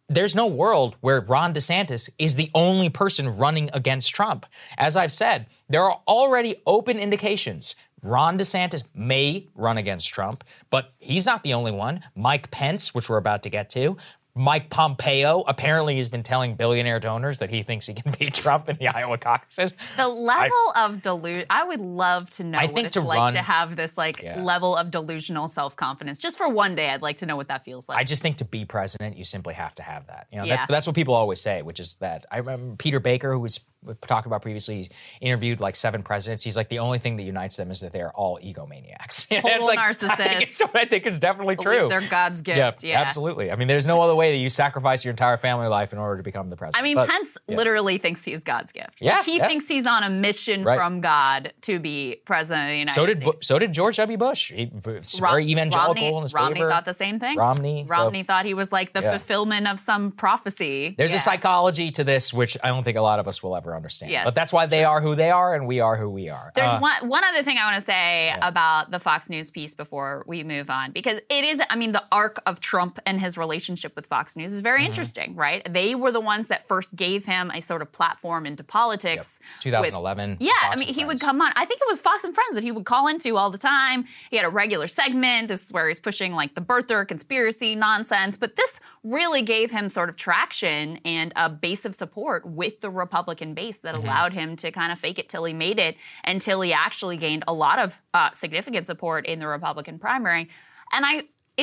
there's no world where Ron DeSantis is the only person running against Trump. As I've said, there are already open indications. Ron DeSantis may run against Trump, but he's not the only one. Mike Pence, which we're about to get to, Mike Pompeo apparently has been telling billionaire donors that he thinks he can beat Trump in the Iowa caucuses. The level of delusion, I would love to know I what think it's to like run- to have this like Yeah. level of delusional self confidence. Just for one day, I'd like to know what that feels like. I just think to be president, you simply have to have that. You know, Yeah. that, that's what people always say, which is that I remember Peter Baker, who was talked about previously, he's interviewed like seven presidents. He's like the only thing that unites them is that they are all egomaniacs. And Total it's like, I think, it's, I think it's definitely Believe true. they're God's gift, yeah. absolutely. I mean, there's no other way that you sacrifice your entire family life in order to become the president. I mean, But- Pence yeah. literally thinks he's God's gift. Yeah, he yeah. thinks he's on a mission Right. from God to be president of the United So did States. So did George W. Bush. He, v- Rom- very evangelical Romney, in his Romney favor. thought the same thing. Romney, so- Romney thought he was like the Yeah. fulfillment of some prophecy. There's Yeah. a psychology to this which I don't think a lot of us will ever understand. Yes. But that's why they are who they are, and we are who we are. There's Uh, one one other thing I want to say about the Fox News piece before we move on because it is I mean the arc of Trump and his relationship with Fox News is very Mhm. interesting, right? They were the ones that first gave him a sort of platform into politics. with- 2011. yeah, I mean, he would come on. I think it was Fox and Friends that he would call into all the time. He had a regular segment. This is where he's pushing like the birther conspiracy nonsense. But this really gave him sort of traction and a base of support with the Republican base that Mhm. allowed him to kind of fake it till he made it until he actually gained a lot of uh, significant support in the Republican primary. And I,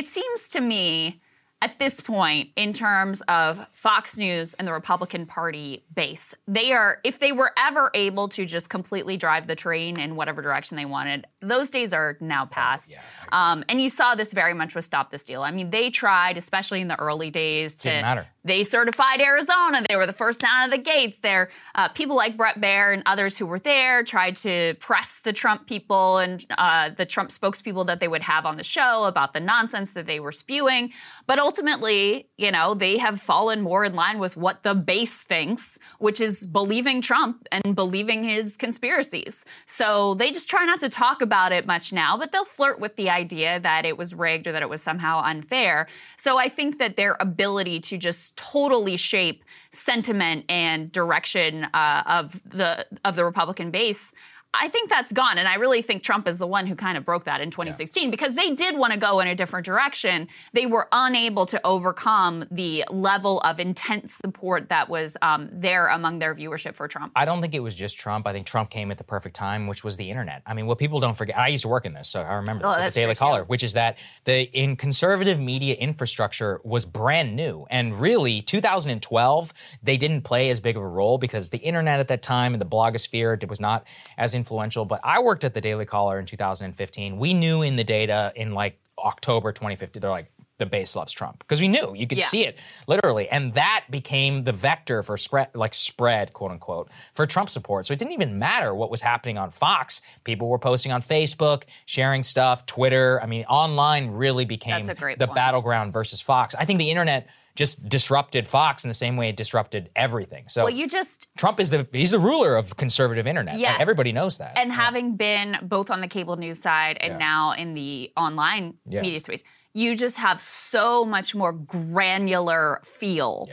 it seems to me at this point in terms of Fox News and the Republican Party base. They are, if they were ever able to just completely drive the train in whatever direction they wanted, those days are now past. um, and you saw this very much with Stop the Steal. I mean, they tried, especially in the early days, to Didn't matter. they certified Arizona. They were the first out of the gates. There, uh, people like Bret Baier and others who were there tried to press the Trump people and uh, the Trump spokespeople that they would have on the show about the nonsense that they were spewing. But ultimately, you know, they have fallen more in line with what the base thinks, which is believing Trump and believing his conspiracies. So they just try not to talk about it much now, but they'll flirt with the idea that it was rigged or that it was somehow unfair. So I think that their ability to just totally shape sentiment and direction uh, of the of the Republican base. I think that's gone. And I really think Trump is the one who kind of broke that in 2016 because they did want to go in a different direction. They were unable to overcome the level of intense support that was um, there among their viewership for Trump. I don't think it was just Trump. I think Trump came at the perfect time, which was the internet. I mean, what people don't forget, I used to work in this, so I remember Oh, this, that's the Daily true, Caller, which is that the in conservative media infrastructure was brand new. And really, 2012, they didn't play as big of a role because the internet at that time and the blogosphere was not as influential. But I worked at the Daily Caller in 2015. We knew in the data in like October 2015, they're like, the base loves Trump because we knew you could Yeah. see it literally, and that became the vector for spread, like spread, quote unquote, for Trump support. So it didn't even matter what was happening on Fox. People were posting on Facebook, sharing stuff, Twitter. I mean, online really became That's a great the point. battleground versus Fox. I think the internet just disrupted Fox in the same way it disrupted everything. So well, you just Trump is the he's the ruler of conservative internet. Like, everybody knows that. And having been both on the cable news side and Yeah. now in the online Yeah. media space, you just have so much more granular feel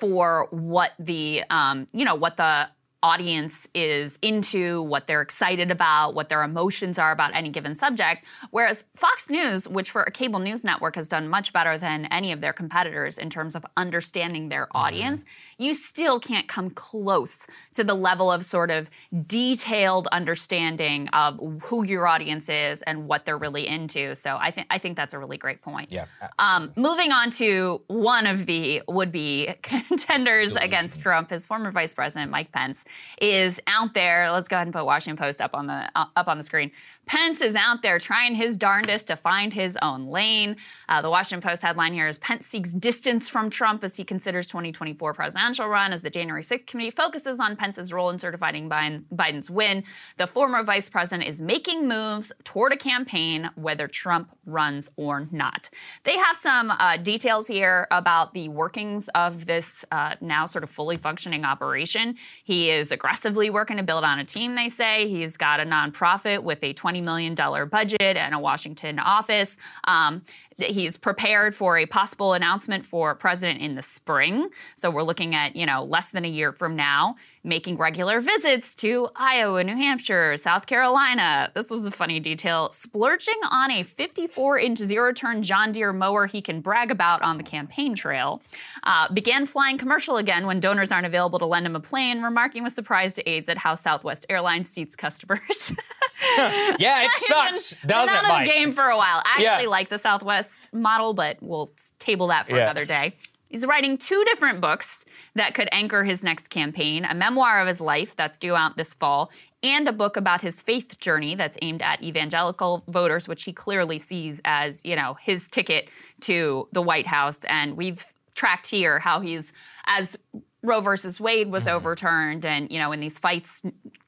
for what the um, you know what the audience is into, what they're excited about, what their emotions are about any given subject. Whereas Fox News, which for a cable news network has done much better than any of their competitors in terms of understanding their Mm-hmm. audience, you still can't come close to the level of sort of detailed understanding of who your audience is and what they're really into. So I think I think that's a really great point. Yeah. Um, moving on to one of the would-be contenders against Trump, his former vice president Mike Pence is out there. Let's go ahead and put Washington Post up on the uh, up on the screen. Pence is out there trying his darndest to find his own lane. Uh, the Washington Post headline here is Pence seeks distance from Trump as he considers 2024 presidential run. As the January 6th committee focuses on Pence's role in certifying Biden, Biden's win, the former vice president is making moves toward a campaign whether Trump runs or not. They have some uh, details here about the workings of this uh, now sort of fully functioning operation. He is aggressively working to build on a team, they say. He's got a nonprofit with a $20 $20 million budget and a Washington office. Um, he's prepared for a possible announcement for president in the spring. So we're looking at, you know, less than a year from now, making regular visits to Iowa, New Hampshire, South Carolina. This was a funny detail. Splurging on a 54 inch zero turn John Deere mower he can brag about on the campaign trail. Uh, began flying commercial again when donors aren't available to lend him a plane, remarking with surprise to aides at how Southwest Airlines seats customers. yeah, it sucks, doesn't been it, out of the game for a while. I Yeah. actually like the Southwest model, but we'll table that for Yeah. another day. He's writing two different books that could anchor his next campaign a memoir of his life that's due out this fall, and a book about his faith journey that's aimed at evangelical voters, which he clearly sees as, you know, his ticket to the White House. And we've tracked here how he's, as Roe versus Wade was mm-hmm. overturned, and, you know, in these fights,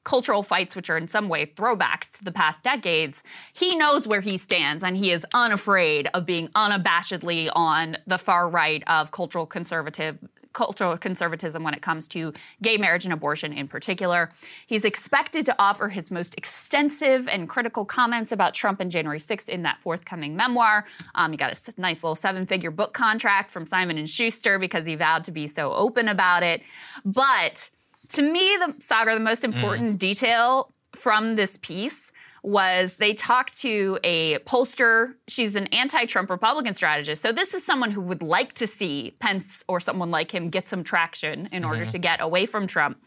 cultural fights, which are in some way throwbacks to the past decades, he knows where he stands and he is unafraid of being unabashedly on the far right of cultural conservative cultural conservatism when it comes to gay marriage and abortion in particular. He's expected to offer his most extensive and critical comments about Trump and January 6th in that forthcoming memoir. Um, he got a nice little seven-figure book contract from Simon and Schuster because he vowed to be so open about it. But to me, the Saagar, the most important detail from this piece was they talked to a pollster. She's an anti-Trump Republican strategist. So this is someone who would like to see Pence or someone like him get some traction in order Mhm. to get away from Trump.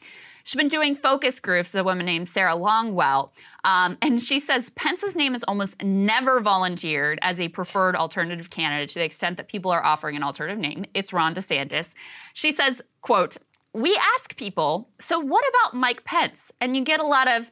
She's been doing focus groups, a woman named Sarah Longwell. Um, and she says Pence's name is almost never volunteered as a preferred alternative candidate to the extent that people are offering an alternative name. It's Ron DeSantis. She says, quote, we ask people, so what about Mike Pence? And you get a lot of,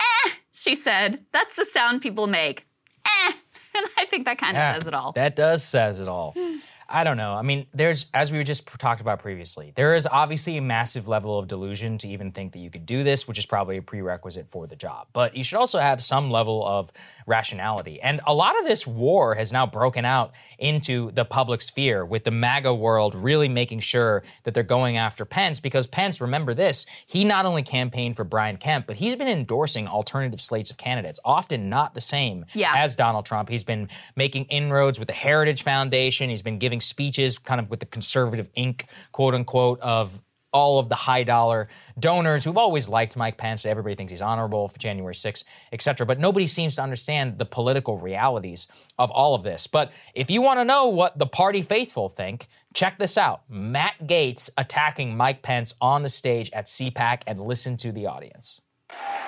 eh, she said. That's the sound people make. Eh. And I think that kind of Yeah, says it all. That does says it all. I don't know. I mean, there's as we just talked about previously, there is obviously a massive level of delusion to even think that you could do this, which is probably a prerequisite for the job. But you should also have some level of rationality. And a lot of this war has now broken out into the public sphere with the MAGA world really making sure that they're going after Pence because Pence, remember this, he not only campaigned for Brian Kemp, but he's been endorsing alternative slates of candidates, often not the same Yeah. as Donald Trump. He's been making inroads with the Heritage Foundation. He's been giving speeches kind of with the Conservative Inc., quote unquote, of all of the high dollar donors who've always liked Mike Pence. Everybody thinks he's honorable for January 6th, et cetera. But nobody seems to understand the political realities of all of this. But if you want to know what the party faithful think, check this out Matt Gaetz attacking Mike Pence on the stage at CPAC and listen to the audience.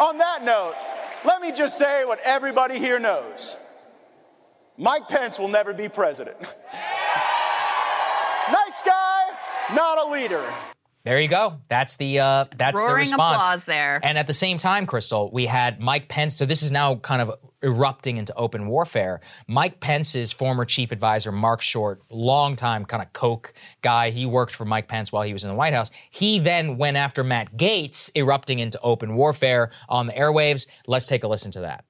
On that note, let me just say what everybody here knows Mike Pence will never be president. nice guy, not a leader. There you go. That's the uh, that's the response. applause there. And at the same time, Krystal, we had Mike Pence. So this is now kind of erupting into open warfare. Mike Pence's former chief advisor, Mark Short, longtime kind of Koch guy. He worked for Mike Pence while he was in the White House. He then went after Matt Gaetz, erupting into open warfare on the airwaves. Let's take a listen to that.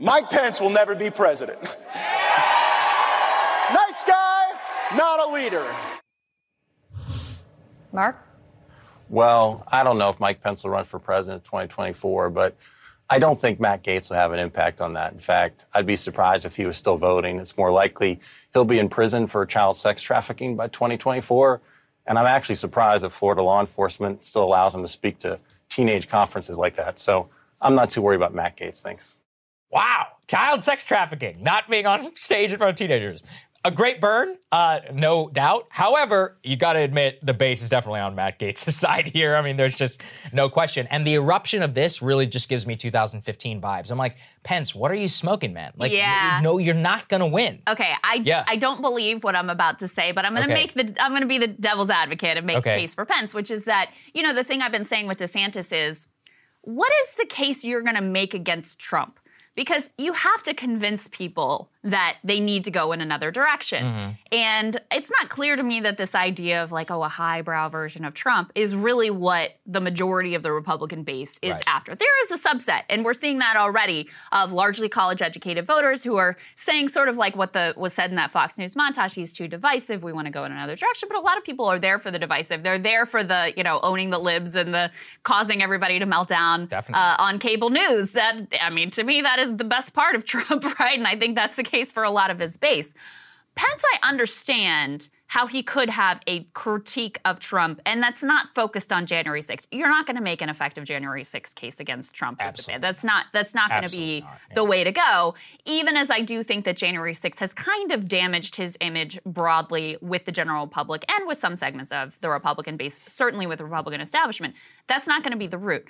Mike Pence will never be president. nice guy, not a leader. Mark? Well, I don't know if Mike Pence will run for president in 2024, but I don't think Matt Gaetz will have an impact on that. In fact, I'd be surprised if he was still voting. It's more likely he'll be in prison for child sex trafficking by 2024. And I'm actually surprised that Florida law enforcement still allows him to speak to teenage conferences like that. So I'm not too worried about Matt Gaetz. Thanks. Wow, child sex trafficking, not being on stage in front of teenagers. A great burn, uh, no doubt. However, you got to admit the base is definitely on Matt Gaetz' side here. I mean, there's just no question. And the eruption of this really just gives me 2015 vibes. I'm like, Pence, what are you smoking, man? Like, Yeah. no, you're not gonna win. Okay, I Yeah. I don't believe what I'm about to say, but I'm going to Okay. make the I'm going to be the devil's advocate and make Okay. a case for Pence, which is that you know the thing I've been saying with DeSantis is, what is the case you're going to make against Trump? Because you have to convince people that they need to go in another direction. Mm-hmm. And it's not clear to me that this idea of like, oh, a highbrow version of Trump is really what the majority of the Republican base is Right. after. There is a subset, and we're seeing that already of largely college educated voters who are saying sort of like what the was said in that Fox News montage, he's too divisive, we want to go in another direction. But a lot of people are there for the divisive. They're there for the, you know, owning the libs and the causing everybody to melt down uh, on cable news. That I mean, to me, that is the best part of Trump, right? And I think that's the case for a lot of his base. Pence, I understand how he could have a critique of Trump, and that's not focused on January 6th. You're not going to make an effective January 6th case against Trump. bid. That's not that's not going to be the way to go. Even as I do think that January 6th has kind of damaged his image broadly with the general public and with some segments of the Republican base, certainly with the Republican establishment. That's not going to be the route.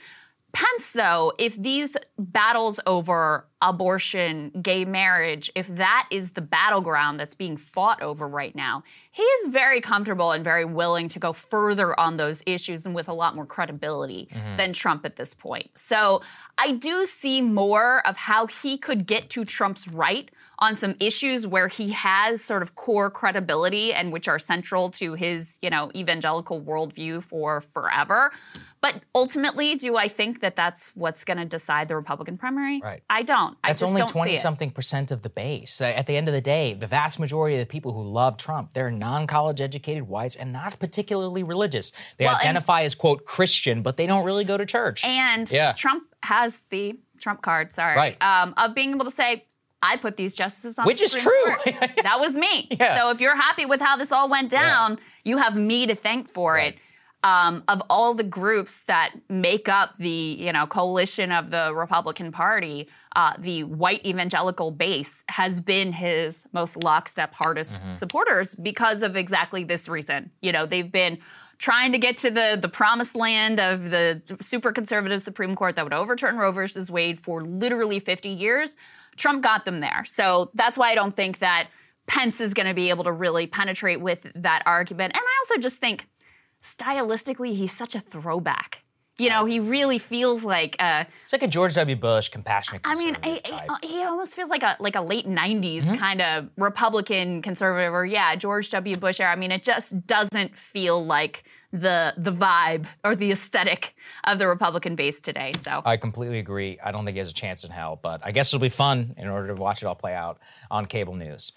Pence, though, if these battles over abortion, gay marriage, if that is the battleground that's being fought over right now, he is very comfortable and very willing to go further on those issues and with a lot more credibility Mhm. than Trump at this point. So I do see more of how he could get to Trump's right on some issues where he has sort of core credibility and which are central to his, you know, evangelical worldview for forever. But ultimately, do I think that that's what's going to decide the Republican primary? Right. I don't. I That's only don't 20 something percent of the base. At the end of the day, the vast majority of the people who love Trump, they're non college educated whites and not particularly religious. They Well, and- identify as, quote, Christian, but they don't really go to church. And Yeah. Trump has the Trump card, sorry, Right. um, of being able to say, I put these justices on. Which is true. That was me. Yeah. So if you're happy with how this all went down, you have me to thank for it. Um, of all the groups that make up the you know coalition of the Republican Party, uh, the white evangelical base has been his most lockstep, hardest Mm-hmm. Mhm. supporters because of exactly this reason. You know, they've been trying to get to the the promised land of the super conservative Supreme Court that would overturn Roe versus Wade for literally 50 years. Trump got them there. So that's why I don't think that Pence is going to be able to really penetrate with that argument. And I also just think stylistically he's such a throwback. You know, he really feels like uh It's like a George W. Bush compassionate I mean, I, I- he almost feels like a like a late '90s kind of Republican conservative, or yeah, George W. Bush era. I mean, it just doesn't feel like the the vibe or the aesthetic of the Republican base today. So I completely agree. I don't think he has a chance in hell, but I guess it'll be fun in order to watch it all play out on cable news.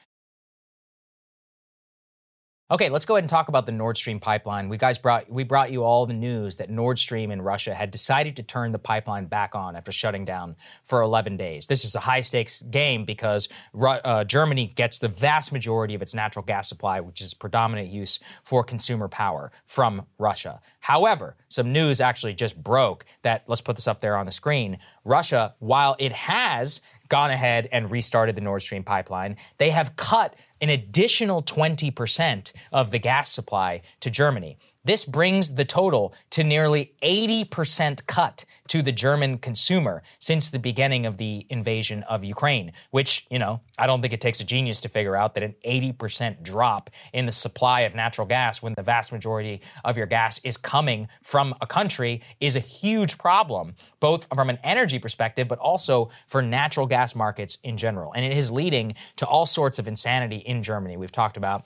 Okay, let's go ahead and talk about the Nord Stream pipeline. We guys brought we brought you all the news that Nord Stream in Russia had decided to turn the pipeline back on after shutting down for 11 days. This is a high stakes game because uh, Germany gets the vast majority of its natural gas supply, which is predominant use for consumer power from Russia. However, some news actually just broke that let's put this up there on the screen. Russia, while it has gone ahead and restarted the Nord Stream pipeline, they have cut an additional 20% of the gas supply to Germany. This brings the total to nearly 80% cut to the German consumer since the beginning of the invasion of Ukraine, which, you know, I don't think it takes a genius to figure out that an 80% drop in the supply of natural gas when the vast majority of your gas is coming from a country is a huge problem, both from an energy perspective, but also for natural gas markets in general. And it is leading to all sorts of insanity in Germany. We've talked about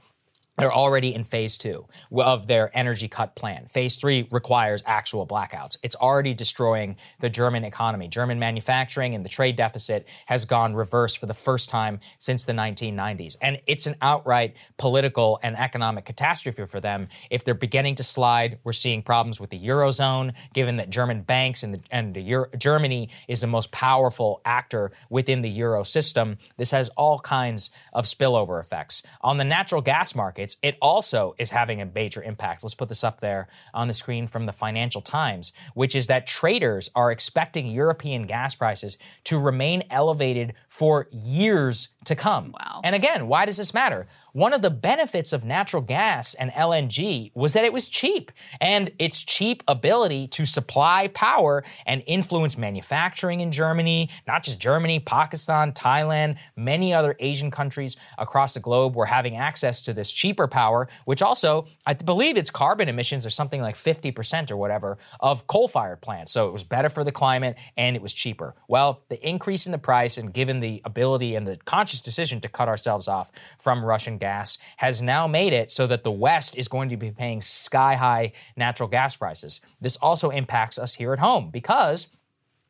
they're already in phase two of their energy cut plan. Phase three requires actual blackouts. It's already destroying the German economy. German manufacturing and the trade deficit has gone reverse for the first time since the 1990s. And it's an outright political and economic catastrophe for them. If they're beginning to slide, we're seeing problems with the Eurozone, given that German banks and, the, and the Euro, Germany is the most powerful actor within the Euro system. This has all kinds of spillover effects. On the natural gas markets, it also is having a major impact. Let's put this up there on the screen from the Financial Times, which is that traders are expecting European gas prices to remain elevated for years to come. Wow. And again, why does this matter? One of the benefits of natural gas and LNG was that it was cheap, and its cheap ability to supply power and influence manufacturing in Germany, not just Germany, Pakistan, Thailand, many other Asian countries across the globe were having access to this cheap cheaper power, which also, I believe its carbon emissions are something like 50% or whatever of coal fired plants. So it was better for the climate and it was cheaper. Well, the increase in the price and given the ability and the conscious decision to cut ourselves off from Russian gas has now made it so that the West is going to be paying sky high natural gas prices. This also impacts us here at home because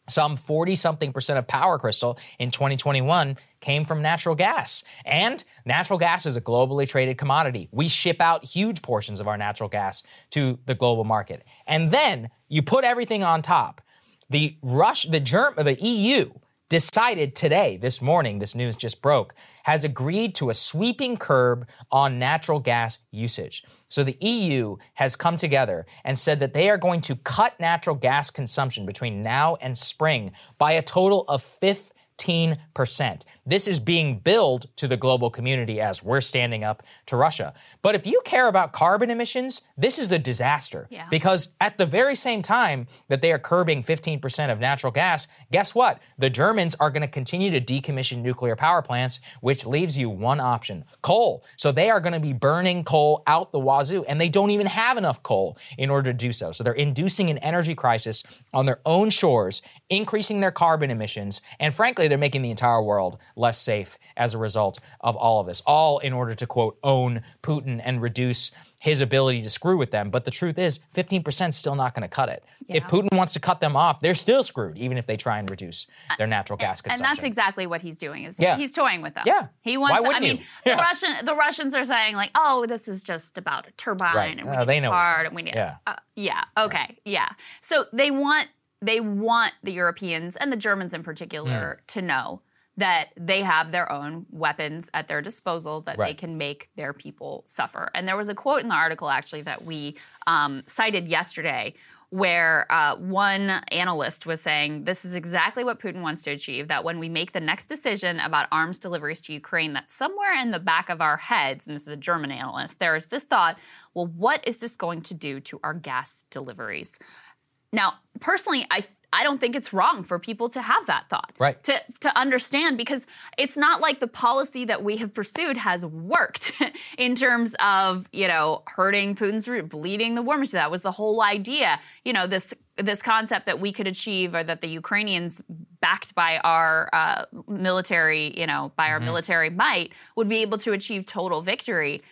some 40 something percent of power Krystal in 2021 came from natural gas. And natural gas is a globally traded commodity. We ship out huge portions of our natural gas to the global market. And then you put everything on top. The Rush the Germ of the EU decided today, this morning, this news just broke, has agreed to a sweeping curb on natural gas usage. So the EU has come together and said that they are going to cut natural gas consumption between now and spring by a total of 15%. This is being billed to the global community as we're standing up to Russia. But if you care about carbon emissions, this is a disaster. Yeah. Because at the very same time that they are curbing 15% of natural gas, guess what? The Germans are going to continue to decommission nuclear power plants, which leaves you one option coal. So they are going to be burning coal out the wazoo, and they don't even have enough coal in order to do so. So they're inducing an energy crisis on their own shores, increasing their carbon emissions, and frankly, they're making the entire world less safe as a result of all of this, all in order to quote own Putin and reduce his ability to screw with them. But the truth is, 15% is still not going to cut it. If Putin wants to cut them off, they're still screwed, even if they try and reduce their natural gas consumption. And that's exactly what he's doing. Is Yeah. he's toying with them. Yeah. he wants. Why I mean, you? the Russian the Russians are saying like, oh, this is just about a turbine, Right. and we Uh, need they know hard, and we need. Yeah. Uh, yeah. Okay. Yeah. So they want they want the Europeans and the Germans in particular Hmm. to know that they have their own weapons at their disposal that they can make their people suffer. And there was a quote in the article actually that we um, cited yesterday where uh, one analyst was saying this is exactly what Putin wants to achieve that when we make the next decision about arms deliveries to Ukraine, that somewhere in the back of our heads, and this is a German analyst, there is this thought well, what is this going to do to our gas deliveries? Now, personally, I I don't think it's wrong for people to have that thought. Right. To to understand because it's not like the policy that we have pursued has worked in terms of, you know, hurting Putin's root, bleeding the war machine. That was the whole idea. You know, this this concept that we could achieve or that the Ukrainians backed by our uh, military, you know, by our Mhm. military might would be able to achieve total victory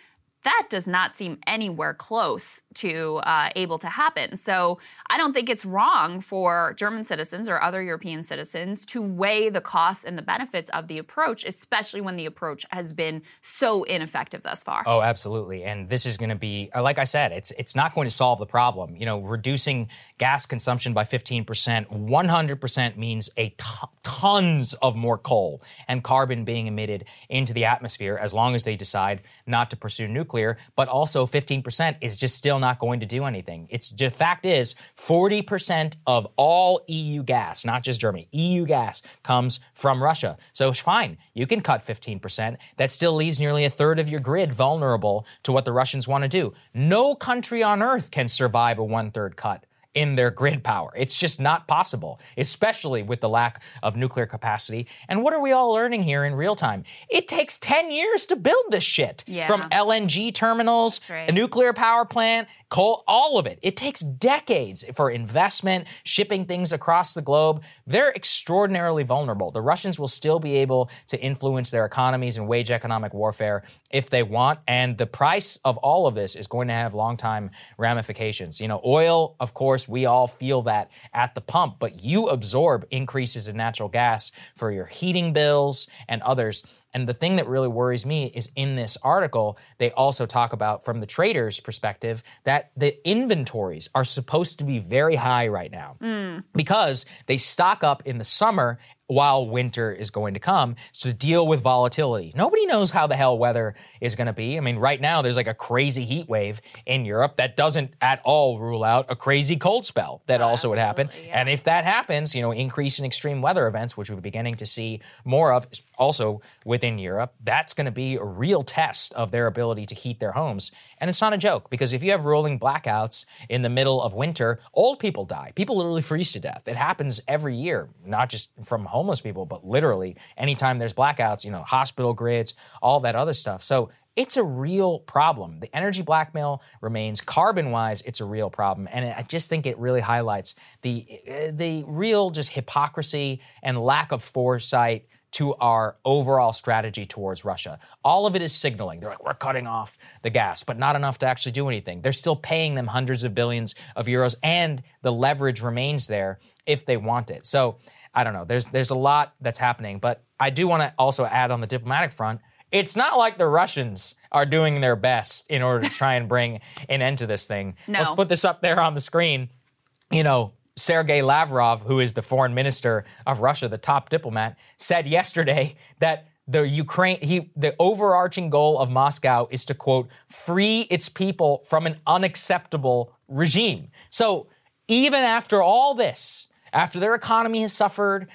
that does not seem anywhere close to uh, able to happen. So I don't think it's wrong for German citizens or other European citizens to weigh the costs and the benefits of the approach, especially when the approach has been so ineffective thus far. Oh, absolutely. And this is going to be, uh, like I said, it's it's not going to solve the problem. You know, reducing gas consumption by 15%, 100% means a t- tons of more coal and carbon being emitted into the atmosphere as long as they decide not to pursue nuclear. But also 15% is just still not going to do anything. It's the fact is 40% of all EU gas, not just Germany, EU gas comes from Russia. So fine. You can cut 15%. That still leaves nearly a third of your grid vulnerable to what the Russians want to do. No country on earth can survive a one third cut in their grid power. It's just not possible, especially with the lack of nuclear capacity. And what are we all learning here in real time? It takes 10 years to build this shit. Yeah. From LNG terminals, right. a nuclear power plant, coal, all of it. It takes decades for investment, shipping things across the globe. They're extraordinarily vulnerable. The Russians will still be able to influence their economies and wage economic warfare if they want. And the price of all of this is going to have long time ramifications. You know, oil, of course, we all feel that at the pump, but you absorb increases in natural gas for your heating bills and others. And the thing that really worries me is in this article, they also talk about from the trader's perspective that the inventories are supposed to be very high right now Mm. because they stock up in the summer while winter is going to come to deal with volatility. Nobody knows how the hell weather is going to be. I mean, right now there's like a crazy heat wave in Europe that doesn't at all rule out a crazy cold spell that also would happen. And if that happens, you know, increase in extreme weather events, which we're beginning to see more of also within Europe, that's going to be a real test of their ability to heat their homes. And it's not a joke because if you have rolling blackouts in the middle of winter, old people die. People literally freeze to death. It happens every year, not just from homeless people, but literally anytime there's blackouts, you know, hospital grids, all that other stuff. So it's a real problem. The energy blackmail remains carbon wise, it's a real problem. And I just think it really highlights the, uh, the real just hypocrisy and lack of foresight to our overall strategy towards Russia. All of it is signaling. They're like, we're cutting off the gas, but not enough to actually do anything. They're still paying them hundreds of billions of euros, and the leverage remains there if they want it. So I don't know. There's there's a lot that's happening, but I do want to also add on the diplomatic front. It's not like the Russians are doing their best in order to try and bring an end to this thing. No. Let's put this up there on the screen. You know, Sergei Lavrov, who is the foreign minister of Russia, the top diplomat, said yesterday that the Ukraine he the overarching goal of Moscow is to quote free its people from an unacceptable regime. So even after all this, after their economy has suffered,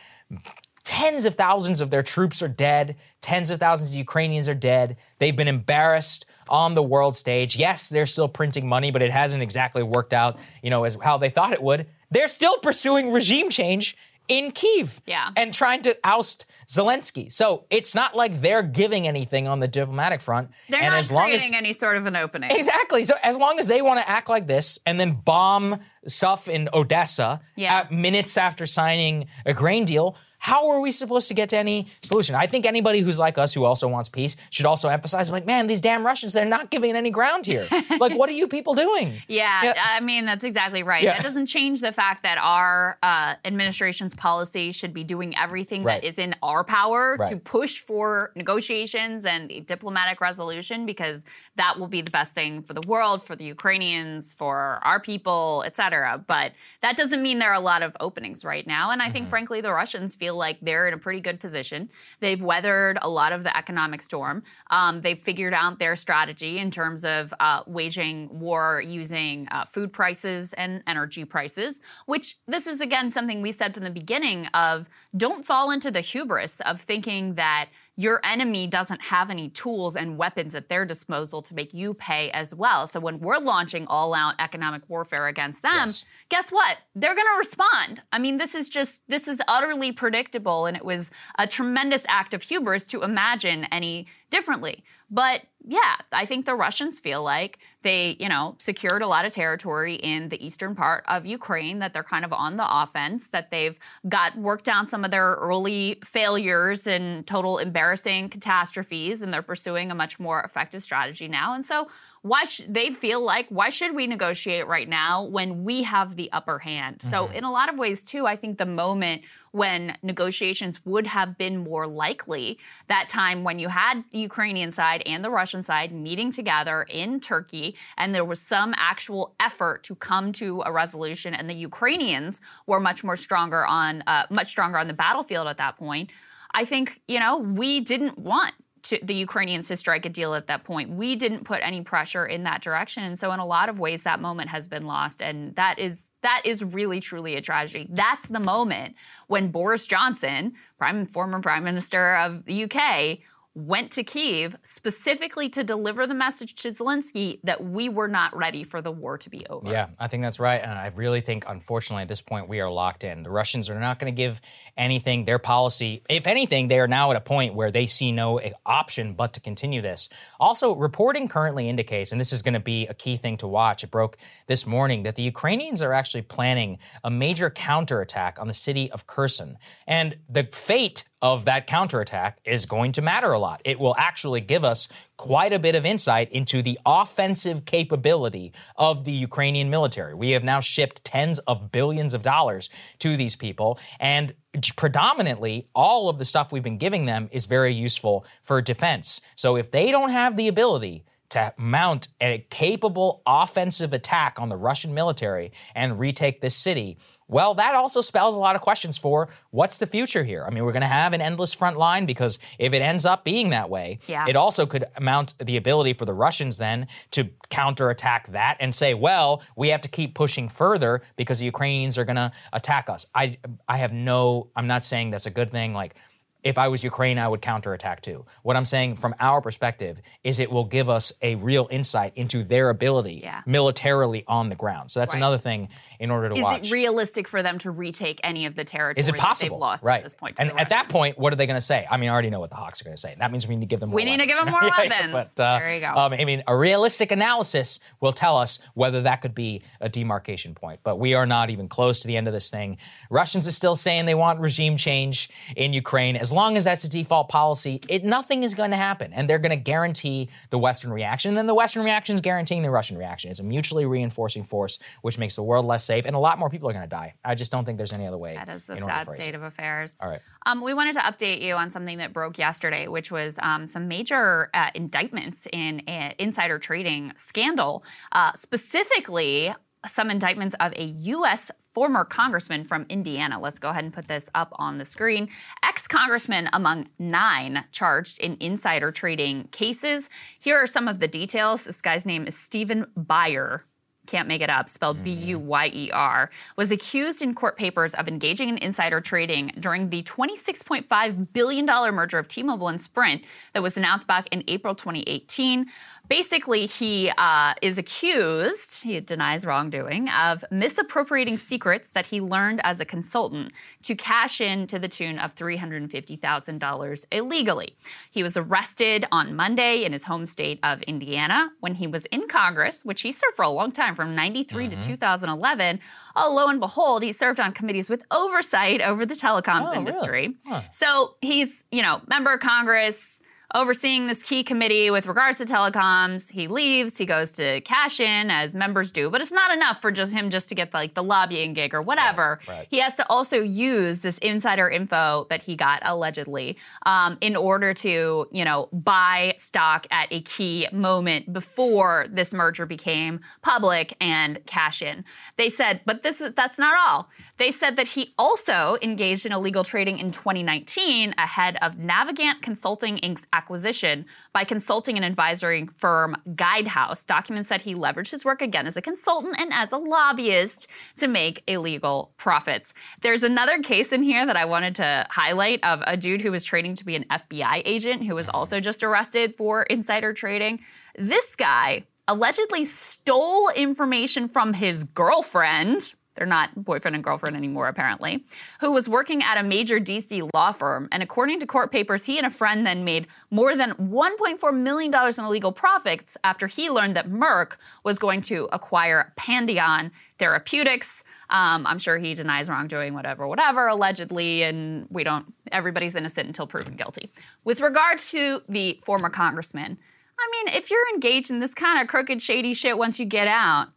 tens of thousands of their troops are dead, tens of thousands of Ukrainians are dead. They've been embarrassed on the world stage. Yes, they're still printing money, but it hasn't exactly worked out, you know, as how they thought it would. They're still pursuing regime change in Kiev Yeah. and trying to oust Zelensky. So it's not like they're giving anything on the diplomatic front. They're and not as long as creating any sort of an opening. Exactly. So as long as they want to act like this and then bomb stuff in Odessa Yeah. minutes after signing a grain deal, how are we supposed to get to any solution? I think anybody who's like us who also wants peace should also emphasize, like, man, these damn Russians, they're not giving any ground here. like, what are you people doing? Yeah, I mean that's exactly right. Yeah. That doesn't change the fact that our uh, administration's policy should be doing everything Right. that is in our power to push for negotiations and a diplomatic resolution because that will be the best thing for the world, for the Ukrainians, for our people, etc. But that doesn't mean there are a lot of openings right now. And I Mm-hmm. think, frankly, the Russians feel like they're in a pretty good position. They've weathered a lot of the economic storm. Um, they've figured out their strategy in terms of uh, waging war using uh, food prices and energy prices, which this is, again, something we said from the beginning of don't fall into the hubris of thinking that your enemy doesn't have any tools and weapons at their disposal to make you pay as well. So when we're launching all out economic warfare against them, guess what? They're going to respond. I mean, this is just, this is utterly predictable. And it was a tremendous act of hubris to imagine any differently. But yeah, I think the Russians feel like they, you know, secured a lot of territory in the eastern part of Ukraine, that they're kind of on the offense, that they've got worked down some of their early failures and total embarrassing catastrophes, and they're pursuing a much more effective strategy now. And so, why sh- they feel like why should we negotiate right now when we have the upper hand? So, Mhm. in a lot of ways, too, I think the moment when negotiations would have been more likely, that time when you had the Ukrainian side and the Russian side meeting together in Turkey, and there was some actual effort to come to a resolution, and the Ukrainians were much more stronger on, uh, much stronger on the battlefield at that point. I think you know we didn't want to the Ukrainians to strike a deal at that point. We didn't put any pressure in that direction, and so in a lot of ways, that moment has been lost, and that is that is really truly a tragedy. That's the moment when Boris Johnson, prime former prime minister of the UK, went to Kiev specifically to deliver the message to Zelensky that we were not ready for the war to be over. Yeah, I think that's right. And I really think, unfortunately, at this point, we are locked in. The Russians are not going to give anything. Their policy, if anything, they are now at a point where they see no eh, option but to continue this. Also, reporting currently indicates, and this is going to be a key thing to watch, it broke this morning, that the Ukrainians are actually planning a major counterattack on the city of Kherson. And the fate of that counterattack is going to matter a lot. It will actually give us quite a bit of insight into the offensive capability of the Ukrainian military. We have now shipped tens of billions of dollars to these people, and predominantly all of the stuff we've been giving them is very useful for defense. So if they don't have the ability to mount a capable offensive attack on the Russian military and retake this city, well, that also spells a lot of questions for what's the future here. I mean, we're going to have an endless front line because if it ends up being that way, Yeah. it also could mount the ability for the Russians then to counterattack that and say, well, we have to keep pushing further because the Ukrainians are going to attack us. I I have no I'm not saying that's a good thing like if I was Ukraine, I would counterattack too. What I'm saying from our perspective is it will give us a real insight into their ability Yeah. militarily on the ground. So that's Right. another thing in order to Is watch. Is it realistic for them to retake any of the territory Is it possible? they've lost right. at this point? and at that point, what are they going to say? I mean, I already know what the Hawks are going to say. That means we need to give them more We need to give weapons. them more yeah, weapons. But, uh, There you go. Um, I mean, a realistic analysis will tell us whether that could be a demarcation point. But we are not even close to the end of this thing. Russians are still saying they want regime change in Ukraine. As long as that's a default policy, it nothing is going to happen, and they're going to guarantee the Western reaction. And then the Western reaction is guaranteeing the Russian reaction. It's a mutually reinforcing force, which makes the world less safe, and a lot more people are going to die. I just don't think there's any other way. That is the in order to sad state of affairs. All right. Um, we wanted to update you on something that broke yesterday, which was um, some major uh, indictments in an insider trading scandal, uh, specifically some indictments of a U.S. former congressman from Indiana. Let's go ahead and put this up on the screen. Ex congressman among nine charged in insider trading cases. Here are some of the details. This guy's name is Stephen Buyer can't make it up, spelled mm-hmm. B U Y E R, was accused in court papers of engaging in insider trading during the $26.5 billion merger of T Mobile and Sprint that was announced back in April 2018. Basically, he uh, is accused, he denies wrongdoing, of misappropriating secrets that he learned as a consultant to cash in to the tune of $350,000 illegally. He was arrested on Monday in his home state of Indiana when he was in Congress, which he served for a long time from 93 to 2011. Oh, lo and behold, he served on committees with oversight over the telecoms Oh, really? industry. Huh. So he's, you know, member of Congress, overseeing this key committee with regards to telecoms. He leaves, he goes to cash in as members do, but it's not enough for just him just to get like the lobbying gig or whatever. right. He has to also use this insider info that he got allegedly um, in order to, you know, buy stock at a key moment before this merger became public and cash in. They said, but this is that's not all. They said that he also engaged in illegal trading in 2019 ahead of Navigant Consulting Inc.'s acquisition by consulting and advisory firm Guidehouse. Documents said he leveraged his work again as a consultant and as a lobbyist to make illegal profits. There's another case in here that I wanted to highlight of a dude who was training to be an FBI agent who was mm-hmm. also just arrested for insider trading. This guy allegedly stole information from his girlfriend. They're not boyfriend and girlfriend anymore, apparently, who was working at a major DC law firm. And according to court papers, he and a friend then made more than $1.4 million in illegal profits after he learned that Merck was going to acquire Pandion Therapeutics. Um, I'm sure he denies wrongdoing, whatever, whatever, allegedly, and we don't, everybody's innocent until proven guilty. With regard to the former congressman, I mean, if you're engaged in this kind of crooked, shady shit once you get out,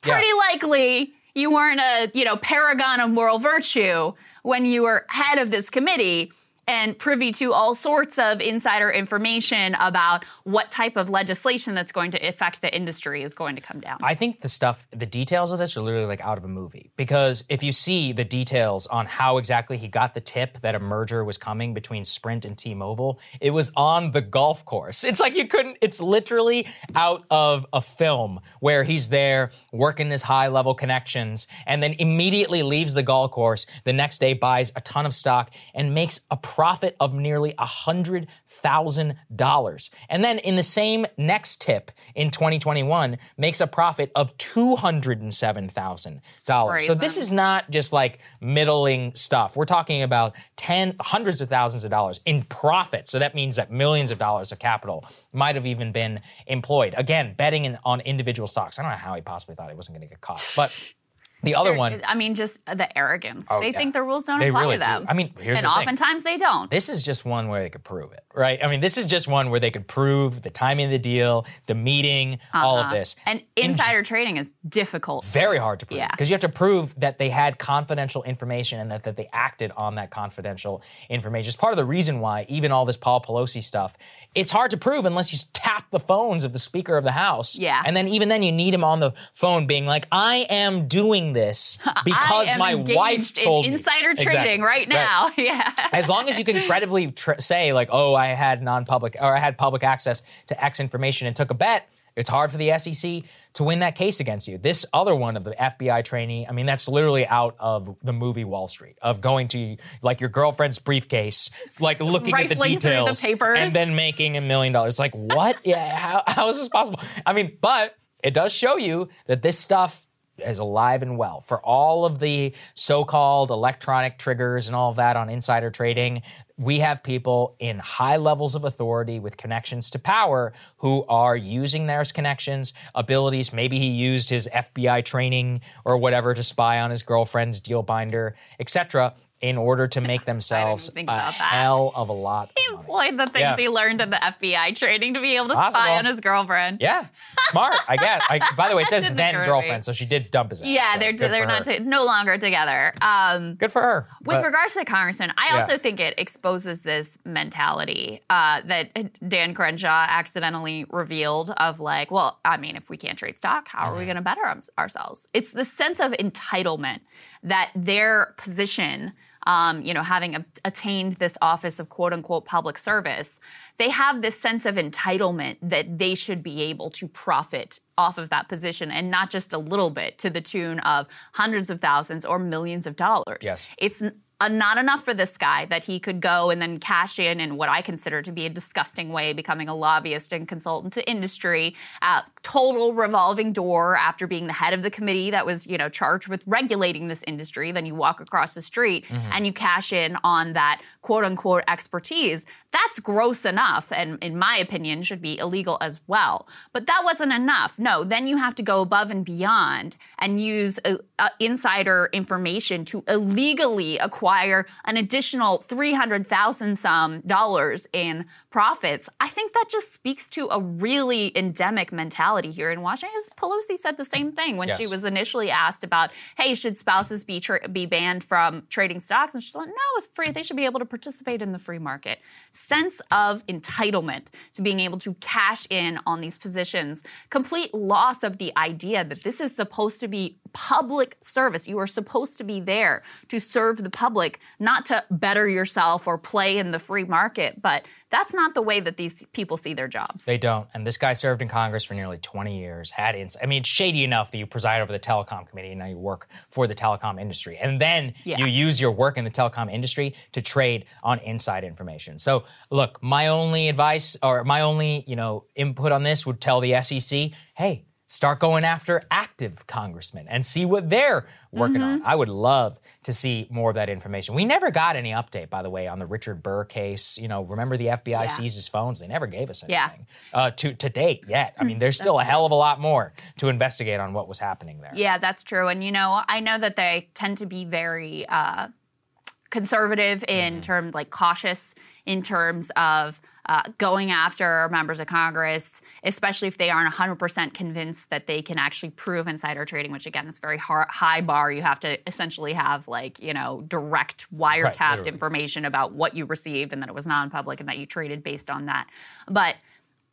pretty likely you weren't a you know paragon of moral virtue when you were head of this committee and privy to all sorts of insider information about what type of legislation that's going to affect the industry is going to come down. I think the stuff, the details of this are literally like out of a movie. Because if you see the details on how exactly he got the tip that a merger was coming between Sprint and T Mobile, it was on the golf course. It's like you couldn't, it's literally out of a film where he's there working his high level connections and then immediately leaves the golf course. The next day buys a ton of stock and makes a profit of nearly a hundred thousand dollars. And then in the same next tip in 2021 makes a profit of two hundred and seven thousand dollars. So this is not just like middling stuff. We're talking about ten hundreds of thousands of dollars in profit. So that means that millions of dollars of capital might have even been employed. Again, betting in, on individual stocks. I don't know how he possibly thought he wasn't going to get caught, but. The other They're- one, I mean, just the arrogance. Oh, they yeah. think the rules don't They apply really to them. do. I mean, here's and the thing. oftentimes they don't. This is just one where they could prove it, right? I mean, this is just one where they could prove the timing of the deal, the meeting, all of Uh-huh. this. And insider trading is difficult. Very hard to prove Yeah. because you have to prove that they had confidential information and that, that they acted on that confidential information. It's part of the reason why even all this Paul Pelosi stuff, it's hard to prove unless you tap the phones of the Speaker of the House. Yeah. And then even then you need him on the phone being like, I am doing this because my wife told in me. insider Exactly. trading right now. Yeah. as long as you can credibly tr- say like oh i had non-public or i had public access to x information and took a bet It's hard for the SEC to win that case against you. This other one of the FBI trainee, I mean, that's literally out of the movie Wall Street, of going to like your girlfriend's briefcase, like looking at the through the details, papers. and then making a million dollars. Like, what? yeah, how, how is this possible? I mean, but it does show you that this stuff is alive and well. For all of the so called electronic triggers and all of that on insider trading, we have people in high levels of authority with connections to power who are using their connections, abilities. Maybe he used his FBI training or whatever to spy on his girlfriend's deal binder, etc., in order to make themselves a that. hell of a lot. He employed the things Yeah. he learned in the FBI training to be able to Possible. spy on his girlfriend. Yeah, smart. I get. I, by the way, it says then occur to me. girlfriend, so she did dump his ass. Yeah, so they're they're not to, no longer together. Um, good for her. with But- regards to the congressman, I Yeah. also think it exposes this mentality uh, that Dan Crenshaw accidentally revealed of like, well, I mean, if we can't trade stock, how Mm-hmm. are we going to better ourselves? It's the sense of entitlement that their position, um, you know, having a- attained this office of quote unquote public service, they have this sense of entitlement that they should be able to profit off of that position and not just a little bit to the tune of hundreds of thousands or millions of dollars. Yes. It's uh, not enough for this guy that he could go and then cash in in what I consider to be a disgusting way, becoming a lobbyist and consultant to industry, uh, total revolving door after being the head of the committee that was, you know, charged with regulating this industry. Then you walk across the street Mm-hmm. Mhm. and you cash in on that quote unquote expertise. That's gross enough, and in my opinion, should be illegal as well. But that wasn't enough. No, then you have to go above and beyond and use uh, uh, insider information to illegally acquire an additional three hundred thousand some dollars in profits. I think that just speaks to a really endemic mentality here in Washington. Pelosi said the same thing when she was initially asked about, "Hey, should spouses be tra- be banned from trading stocks?" And she's like, "No, it's free. They should be able to participate in the free market." Sense of entitlement to being able to cash in on these positions. Complete loss of the idea that this is supposed to be public service. You are supposed to be there to serve the public, not to better yourself or play in the free market. But that's not the way that these people see their jobs. They don't. And this guy served in Congress for nearly 20 years, had ins I mean, it's shady enough that you preside over the telecom committee and now you work for the telecom industry. And then Yeah. you use your work in the telecom industry to trade on inside information. So, look, my only advice or my only, you know, input on this would tell the SEC, "Hey, start going after active congressmen and see what they're working on. I would love to see more of that information. We never got any update, by the way, on the Richard Burr case. You know, remember the FBI Yeah. seized his phones? They never gave us anything Yeah. uh, to to date yet. I mean, there's still a hell of a lot more to investigate on what was happening there. Yeah, that's true. And you know, I know that they tend to be very uh, conservative in Mm-hmm. terms, like cautious in terms of uh, going after members of Congress, especially if they aren't 100% convinced that they can actually prove insider trading, which again is a very har high bar. You have to essentially have like, you know, direct wiretapped literally. information about what you received and that it was non-public and that you traded based on that. But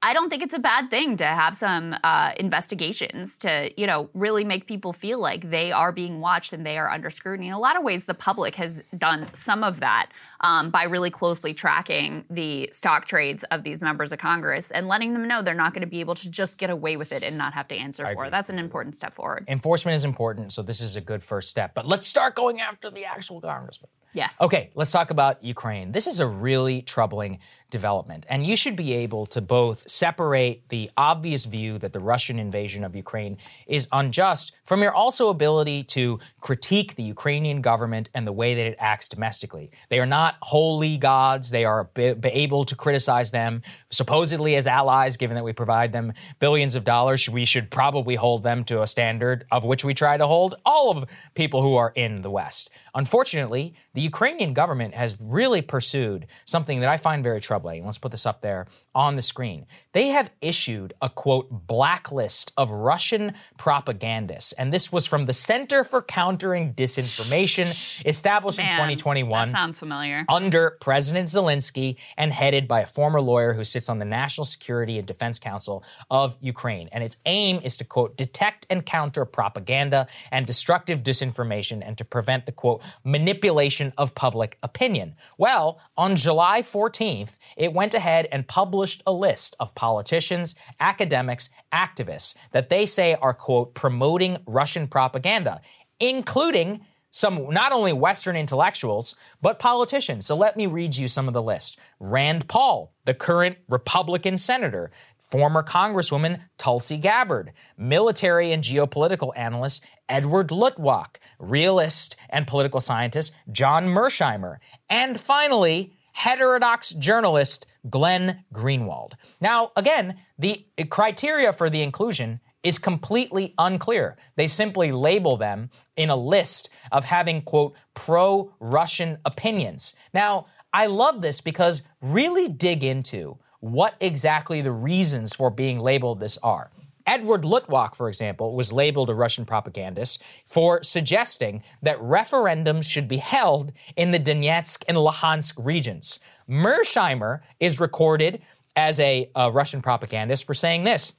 I don't think it's a bad thing to have some uh, investigations to, you know, really make people feel like they are being watched and they are under scrutiny. In a lot of ways, the public has done some of that um, by really closely tracking the stock trades of these members of Congress and letting them know they're not going to be able to just get away with it and not have to answer I for it. That's an important step forward. Enforcement is important, so this is a good first step. But let's start going after the actual congressman. Yes. Okay, let's talk about Ukraine. This is a really troubling development, and you should be able to both separate the obvious view that the Russian invasion of Ukraine is unjust from your also ability to critique the Ukrainian government and the way that it acts domestically. They are not holy gods. They are be- able to criticize them supposedly as allies, given that we provide them billions of dollars. We should probably hold them to a standard of which we try to hold all of people who are in the West. Unfortunately, the Ukrainian government has really pursued something that I find very troubling. Let's put this up there on the screen. They have issued a quote blacklist of Russian propagandists, and this was from the Center for Countering Disinformation, established in 2021. That sounds familiar. under President Zelensky and headed by a former lawyer who sits on the National Security and Defense Council of Ukraine. And its aim is to, quote, detect and counter propaganda and destructive disinformation and to prevent the, quote, manipulation of public opinion. Well, on July 14th, it went ahead and published a list of politicians, academics, activists that they say are, quote, promoting Russian propaganda, including some not only Western intellectuals, but politicians. So let me read you some of the list. Rand Paul, the current Republican senator, former Congresswoman Tulsi Gabbard, military and geopolitical analyst Edward Luttwak, realist and political scientist John Mearsheimer, and finally, heterodox journalist Glenn Greenwald. Now, again, the criteria for the inclusion is completely unclear. They simply label them in a list of having, quote, pro Russian opinions. Now, I love this because really dig into what exactly the reasons for being labeled this are. Edward Luttwak, for example, was labeled a Russian propagandist for suggesting that referendums should be held in the Donetsk and Luhansk regions. Mearsheimer is recorded as a, a Russian propagandist for saying this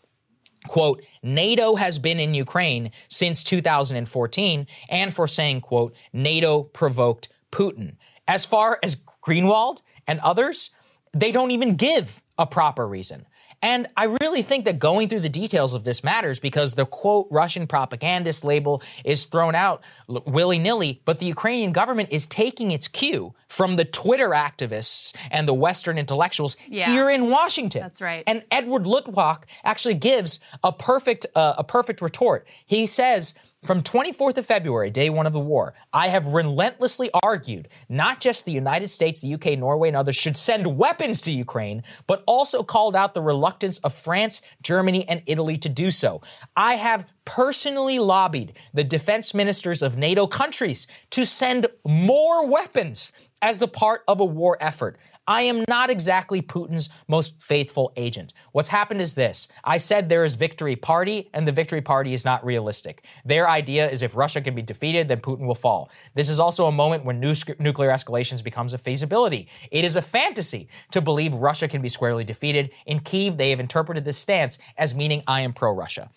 quote, NATO has been in Ukraine since 2014, and for saying, quote, NATO provoked Putin. As far as Greenwald and others, they don't even give a proper reason. And I really think that going through the details of this matters because the quote Russian propagandist label is thrown out willy nilly, but the Ukrainian government is taking its cue from the Twitter activists and the Western intellectuals Yeah. here in Washington. That's right. And Edward Luttwak actually gives a perfect uh, a perfect retort. He says. From 24th of February, day one of the war, I have relentlessly argued not just the United States, the UK, Norway, and others should send weapons to Ukraine, but also called out the reluctance of France, Germany, and Italy to do so. I have personally lobbied the defense ministers of NATO countries to send more weapons as the part of a war effort. I am not exactly Putin's most faithful agent. What's happened is this I said there is victory party, and the victory party is not realistic. Their idea is if Russia can be defeated, then Putin will fall. This is also a moment when nu- nuclear escalations becomes a feasibility. It is a fantasy to believe Russia can be squarely defeated. In Kiev, they have interpreted this stance as meaning I am pro Russia.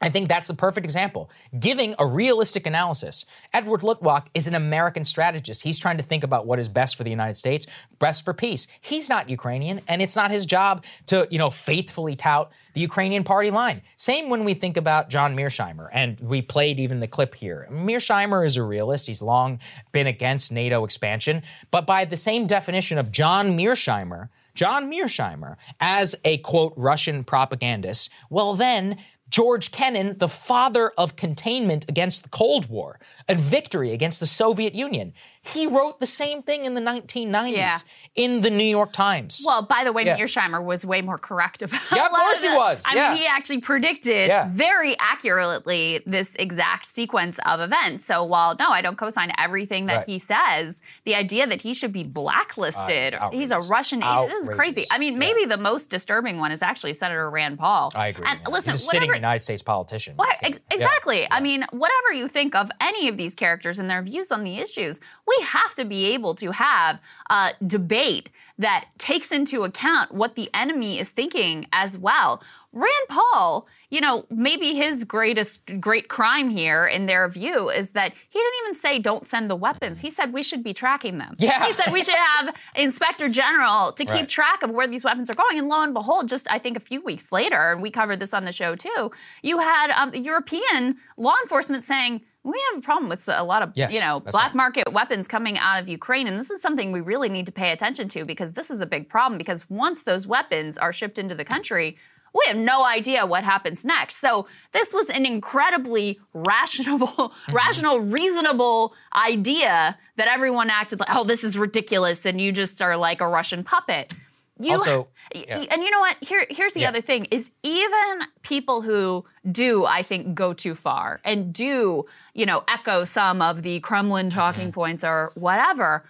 I think that's the perfect example. Giving a realistic analysis. Edward Luttwak is an American strategist. He's trying to think about what is best for the United States, best for peace. He's not Ukrainian, and it's not his job to, you know, faithfully tout the Ukrainian party line. Same when we think about John Mearsheimer, and we played even the clip here. Mearsheimer is a realist. He's long been against NATO expansion, but by the same definition of John Mearsheimer, John Mearsheimer as a quote Russian propagandist, well then George Kennan, the father of containment against the Cold War and victory against the Soviet Union, he wrote the same thing in the 1990s Yeah. in the New York Times. Well, by the way, Yeah. Mearsheimer was way more correct about. Yeah, of course he the- was, I yeah. mean, he actually predicted Yeah. very accurately this exact sequence of events. So while no, I don't co-sign everything that Right. he says, the idea that he should be blacklisted, uh, he's a Russian. agent, this is crazy. I mean, maybe the most disturbing one is actually Senator Rand Paul. I agree. And listen, He's a sitting whatever- United States politician. Well, ex- Yeah. exactly. I mean, whatever you think of any of these characters and their views on the issues, we have to be able to have a debate that takes into account what the enemy is thinking as well. Rand Paul, you know, maybe his greatest great crime here in their view is that he didn't even say don't send the weapons. He said we should be tracking them. Yeah. He said we should have Inspector General to keep Right. track of where these weapons are going. And lo and behold, just I think a few weeks later, and we covered this on the show too, you had um, European law enforcement saying, we have a problem with a lot of, Yes, you know, black right. market weapons coming out of Ukraine. And this is something we really need to pay attention to because this is a big problem because once those weapons are shipped into the country, we have no idea what happens next. So this was an incredibly rational, Mm-hmm. rational, reasonable idea that everyone acted like, oh, this is ridiculous, and you just are like a Russian puppet. You, Also, yeah. and you know what? Here, here's the Yeah. other thing: is even people who do, I think, go too far and do, you know, echo some of the Kremlin talking Mm-hmm. points or whatever.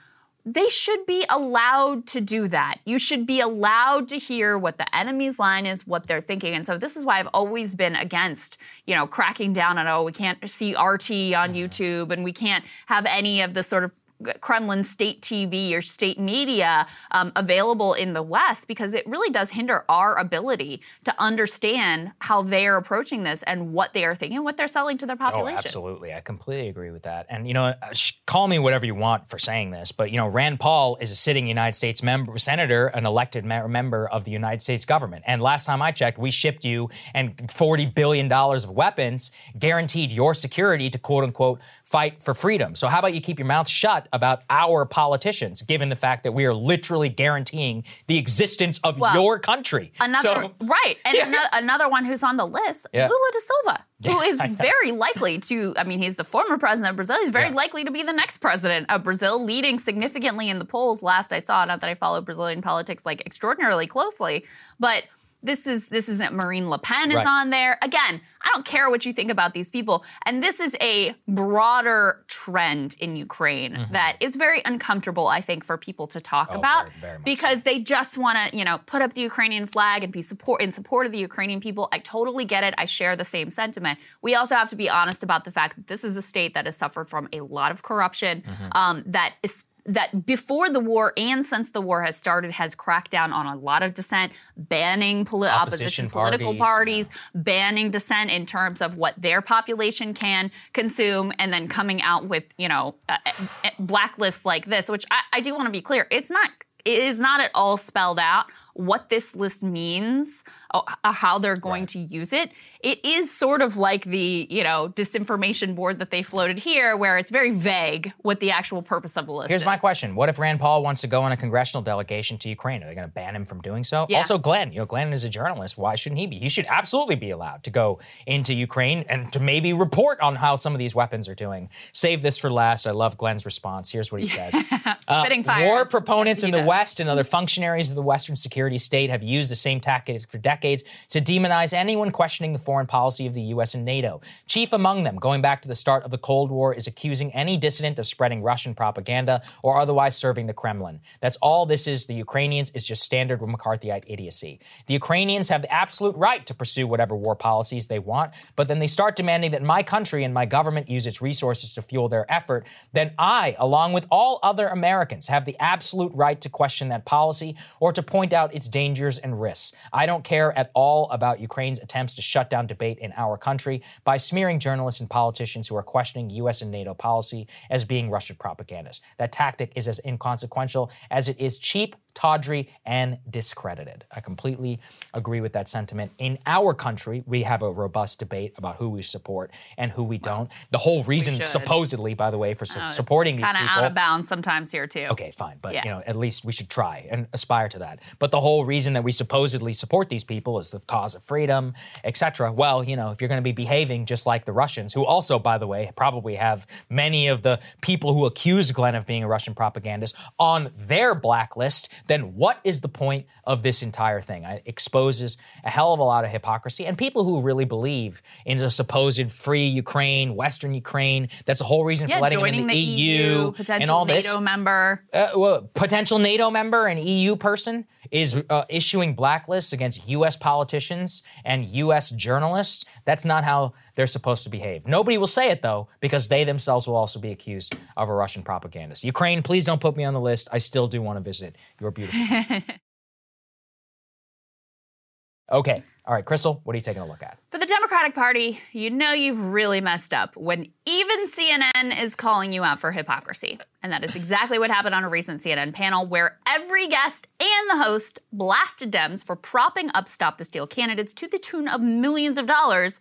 They should be allowed to do that. You should be allowed to hear what the enemy's line is, what they're thinking. And so this is why I've always been against, you know, cracking down on, oh, we can't see RT on YouTube and we can't have any of the sort of Kremlin state TV or state media um, available in the West because it really does hinder our ability to understand how they are approaching this and what they are thinking, what they're selling to their population. Oh, absolutely. I completely agree with that. And, you know, uh, call me whatever you want for saying this, but, you know, Rand Paul is a sitting United States member, senator, an elected member of the United States government. And last time I checked, we shipped you and $40 billion of weapons, guaranteed your security to quote unquote fight for freedom. So how about you keep your mouth shut about our politicians, given the fact that we are literally guaranteeing the existence of Well, your country? Another So- right, and Yeah. ano- another one who's on the list, Yeah. Lula da Silva, who Yeah, is very likely to. I mean, he's the former president of Brazil. He's very likely to be the next president of Brazil, leading significantly in the polls. Last I saw, not that I follow Brazilian politics like extraordinarily closely, but. This is this isn't Marine Le Pen is Right. on there. Again, I don't care what you think about these people. And this is a broader trend in Ukraine Mhm. that is very uncomfortable, I think, for people to talk Oh, about very- very because they just want to, you know, put up the Ukrainian flag and be support in support of the Ukrainian people. I totally get it. I share the same sentiment. We also have to be honest about the fact that this is a state that has suffered from a lot of corruption. Mhm. Um, that is that before the war and since the war has started has cracked down on a lot of dissent, banning poli- opposition, Opposition political parties, parties, banning dissent in terms of what their population can consume, and then coming out with you know uh, blacklists like this. Which I, I do want to be clear, it's not. It is not at all spelled out what this list means, or how they're going to use it. It is sort of like the you know disinformation board that they floated here, where it's very vague what the actual purpose of the list Here's is. my question: What if Rand Paul wants to go on a congressional delegation to Ukraine? Are they going to ban him from doing so? Yeah. Also, Glenn, you know, Glenn is a journalist. Why shouldn't he be? He should absolutely be allowed to go into Ukraine and to maybe report on how some of these weapons are doing. Save this for last. I love Glenn's response. Here's what he says: Uh, War proponents in the does. West and other functionaries of the Western security state have used the same tactics for decades to demonize anyone questioning the foreign policy of the U.S. and NATO. Chief among them, going back to the start of the Cold War, is accusing any dissident of spreading Russian propaganda or otherwise serving the Kremlin. That's all this is. The Ukrainians is just standard McCarthyite idiocy. The Ukrainians have the absolute right to pursue whatever war policies they want, but then they start demanding that my country and my government use its resources to fuel their effort, then I, along with all other Americans, have the absolute right to question that policy or to point out its dangers and risks. I don't care at all about Ukraine's attempts to shut down debate in our country by smearing journalists and politicians who are questioning U.S. and NATO policy as being Russian propagandists. That tactic is as inconsequential as it is cheap, tawdry, and discredited. I completely agree with that sentiment. In our country, we have a robust debate about who we support and who we don't. The whole reason, supposedly, by the way, for su- Oh, supporting these people. kinda out of bounds sometimes here too. Okay, fine, but Yeah. you know, at least we should try and aspire to that. But the whole reason that we supposedly support these people is the cause of freedom, etc. Well, you know, if you're going to be behaving just like the Russians, who also, by the way, probably have many of the people who accuse Glenn of being a Russian propagandist on their blacklist, then what is the point of this entire thing? It exposes a hell of a lot of hypocrisy and people who really believe in a supposed free Ukraine, Western Ukraine. That's the whole reason Yeah, for letting joining in the, the EU, potential and all NATO this member. uh, well, potential NATO member and EU person is uh, issuing blacklists against U.S. politicians and U.S. journalists. That's not how they're supposed to behave. Nobody will say it though, because they themselves will also be accused of a Russian propagandist. Ukraine, please don't put me on the list. I still do want to visit your beautiful. okay, all right, Krystal, what are you taking a look at? For the Democratic Party, you know you've really messed up when even CNN is calling you out for hypocrisy. And that is exactly what happened on a recent CNN panel where every guest and the host blasted Dems for propping up Stop the Steal candidates to the tune of millions of dollars,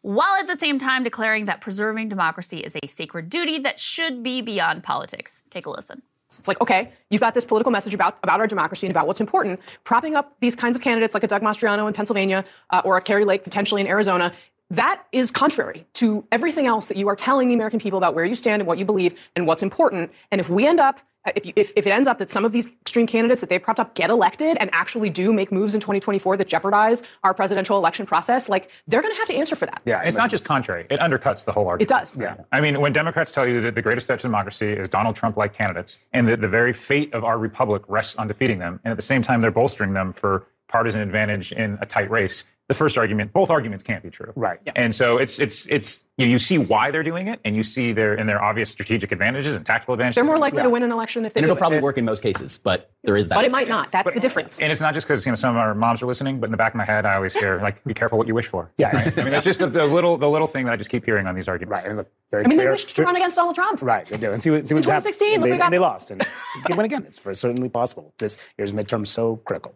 while at the same time declaring that preserving democracy is a sacred duty that should be beyond politics. Take a listen. It's like, okay, you've got this political message about, about our democracy and about what's important. Propping up these kinds of candidates like a Doug Mastriano in Pennsylvania uh, or a Kari Lake potentially in Arizona, that is contrary to everything else that you are telling the American people about where you stand and what you believe and what's important. And if we end up, if, you, if, if it ends up that some of these extreme candidates that they've propped up get elected and actually do make moves in 2024 that jeopardize our presidential election process, like they're going to have to answer for that. Yeah, it's not just contrary. It undercuts the whole argument. It does. Yeah. I mean, when Democrats tell you that the greatest threat to democracy is Donald Trump like candidates and that the very fate of our republic rests on defeating them, and at the same time they're bolstering them for partisan advantage in a tight race, the first argument, both arguments can't be true. Right. And so it's it's it's you, know, you see why they're doing it, and you see their and their obvious strategic advantages and tactical advantages. They're more likely to win an election if they and do it'll it. probably work in most cases, but there is that. But it might not. That's the difference. And it's not just because you know some of our moms are listening, but in the back of my head, I always hear like, "Be careful what you wish for." Yeah. Right? I mean, that's just the, the little the little thing that I just keep hearing on these arguments. Right. And look, very I mean, they clear. wished to run against Donald Trump. Right, they do. And see what, see In what happened. 2016, And look they, what got- and they lost. And they win again. It's for certainly possible. This year's midterm is so critical.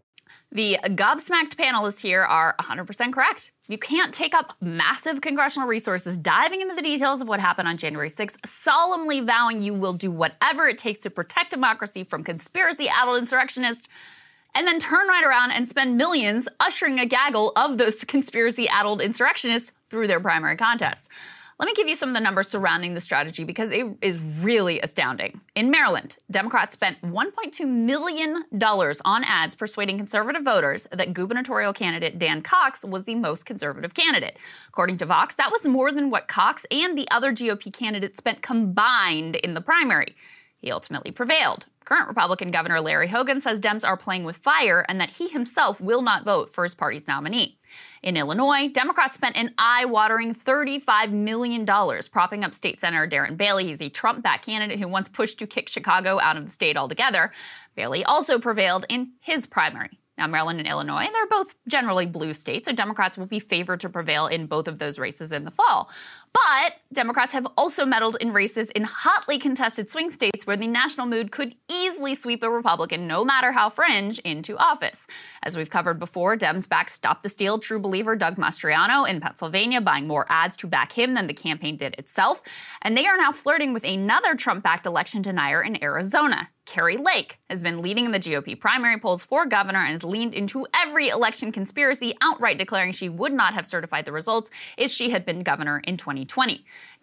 The gobsmacked panelists here are 100% correct. You can't take up massive congressional resources diving into the details of what happened on January 6th, solemnly vowing you will do whatever it takes to protect democracy from conspiracy addled insurrectionists, and then turn right around and spend millions ushering a gaggle of those conspiracy addled insurrectionists through their primary contests. Let me give you some of the numbers surrounding the strategy because it is really astounding. In Maryland, Democrats spent $1.2 million on ads persuading conservative voters that gubernatorial candidate Dan Cox was the most conservative candidate. According to Vox, that was more than what Cox and the other GOP candidates spent combined in the primary. He ultimately prevailed. Current Republican Governor Larry Hogan says Dems are playing with fire and that he himself will not vote for his party's nominee. In Illinois, Democrats spent an eye watering $35 million propping up State Senator Darren Bailey. He's a Trump backed candidate who once pushed to kick Chicago out of the state altogether. Bailey also prevailed in his primary. Now, Maryland and Illinois, they're both generally blue states, so Democrats will be favored to prevail in both of those races in the fall. But Democrats have also meddled in races in hotly contested swing states where the national mood could easily sweep a Republican, no matter how fringe, into office. As we've covered before, Dems backed Stop the Steal true believer Doug Mastriano in Pennsylvania, buying more ads to back him than the campaign did itself. And they are now flirting with another Trump backed election denier in Arizona. Kari Lake has been leading in the GOP primary polls for governor and has leaned into every election conspiracy, outright declaring she would not have certified the results if she had been governor in 2020.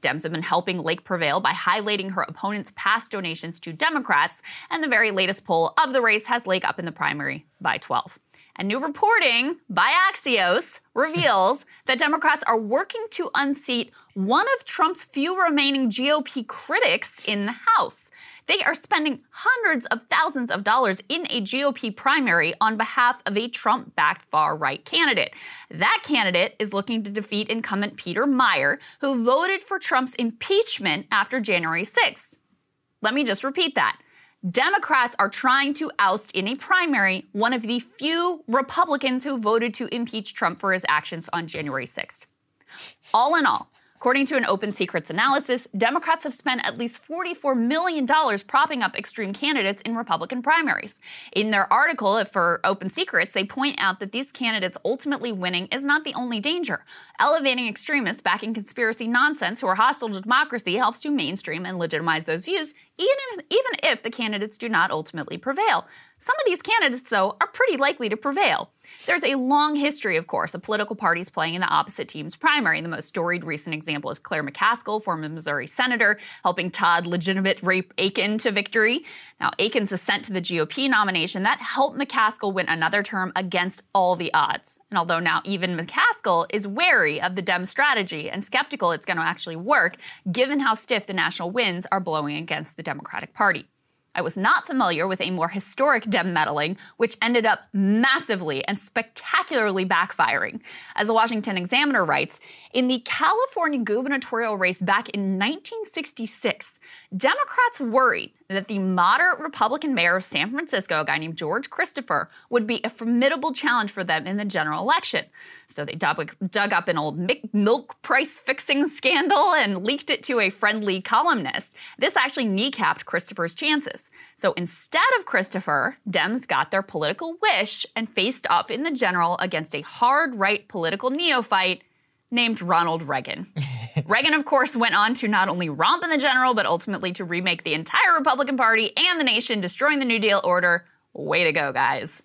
Dems have been helping Lake prevail by highlighting her opponent's past donations to Democrats, and the very latest poll of the race has Lake up in the primary by 12. And new reporting by Axios reveals that Democrats are working to unseat one of Trump's few remaining GOP critics in the House. They are spending hundreds of thousands of dollars in a GOP primary on behalf of a Trump backed far right candidate. That candidate is looking to defeat incumbent Peter Meijer, who voted for Trump's impeachment after January 6th. Let me just repeat that. Democrats are trying to oust in a primary one of the few Republicans who voted to impeach Trump for his actions on January 6th. All in all, according to an Open Secrets analysis, Democrats have spent at least $44 million propping up extreme candidates in Republican primaries. In their article for Open Secrets, they point out that these candidates ultimately winning is not the only danger. Elevating extremists backing conspiracy nonsense who are hostile to democracy helps to mainstream and legitimize those views, even if, even if the candidates do not ultimately prevail. Some of these candidates, though, are pretty likely to prevail. There's a long history, of course, of political parties playing in the opposite team's primary. The most storied recent example is Claire McCaskill, former Missouri senator, helping Todd legitimate rape Akin to victory. Now, Akin's ascent to the GOP nomination that helped McCaskill win another term against all the odds. And although now even McCaskill is wary of the Dem strategy and skeptical it's going to actually work, given how stiff the national winds are blowing against the Democratic Party. I was not familiar with a more historic Dem meddling, which ended up massively and spectacularly backfiring. As the Washington Examiner writes, in the California gubernatorial race back in 1966, Democrats worried that the moderate Republican mayor of San Francisco, a guy named George Christopher, would be a formidable challenge for them in the general election. So they dug, up an old milk price fixing scandal and leaked it to a friendly columnist. This actually kneecapped Christopher's chances. So instead of Christopher, Dems got their political wish and faced off in the general against a hard right political neophyte named Ronald Reagan. Reagan, of course, went on to not only romp in the general, but ultimately to remake the entire Republican Party and the nation, destroying the New Deal order. Way to go, guys.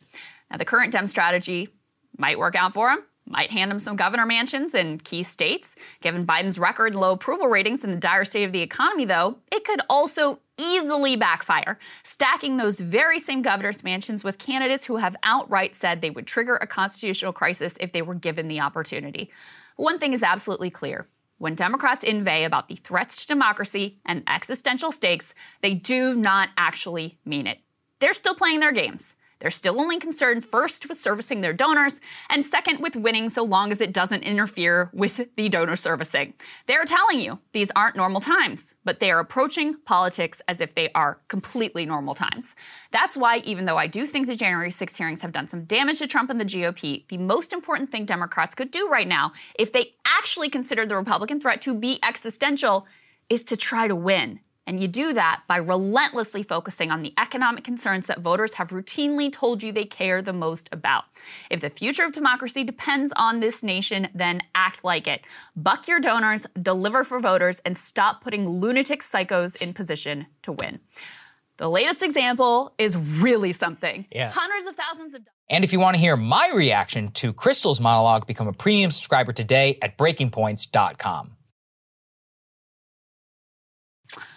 Now, the current Dem strategy might work out for him. Might hand him some governor mansions in key states. Given Biden's record low approval ratings and the dire state of the economy, though, it could also easily backfire, stacking those very same governor's mansions with candidates who have outright said they would trigger a constitutional crisis if they were given the opportunity. One thing is absolutely clear. When Democrats inveigh about the threats to democracy and existential stakes, they do not actually mean it. They're still playing their games. They're still only concerned first with servicing their donors and second with winning so long as it doesn't interfere with the donor servicing. They're telling you these aren't normal times, but they are approaching politics as if they are completely normal times. That's why, even though I do think the January 6 hearings have done some damage to Trump and the GOP, the most important thing Democrats could do right now, if they actually consider the Republican threat to be existential, is to try to win. And you do that by relentlessly focusing on the economic concerns that voters have routinely told you they care the most about. If the future of democracy depends on this nation, then act like it. Buck your donors, deliver for voters, and stop putting lunatic psychos in position to win. The latest example is really something. Yeah. Hundreds of thousands of And if you want to hear my reaction to Krystal's monologue, become a premium subscriber today at breakingpoints.com.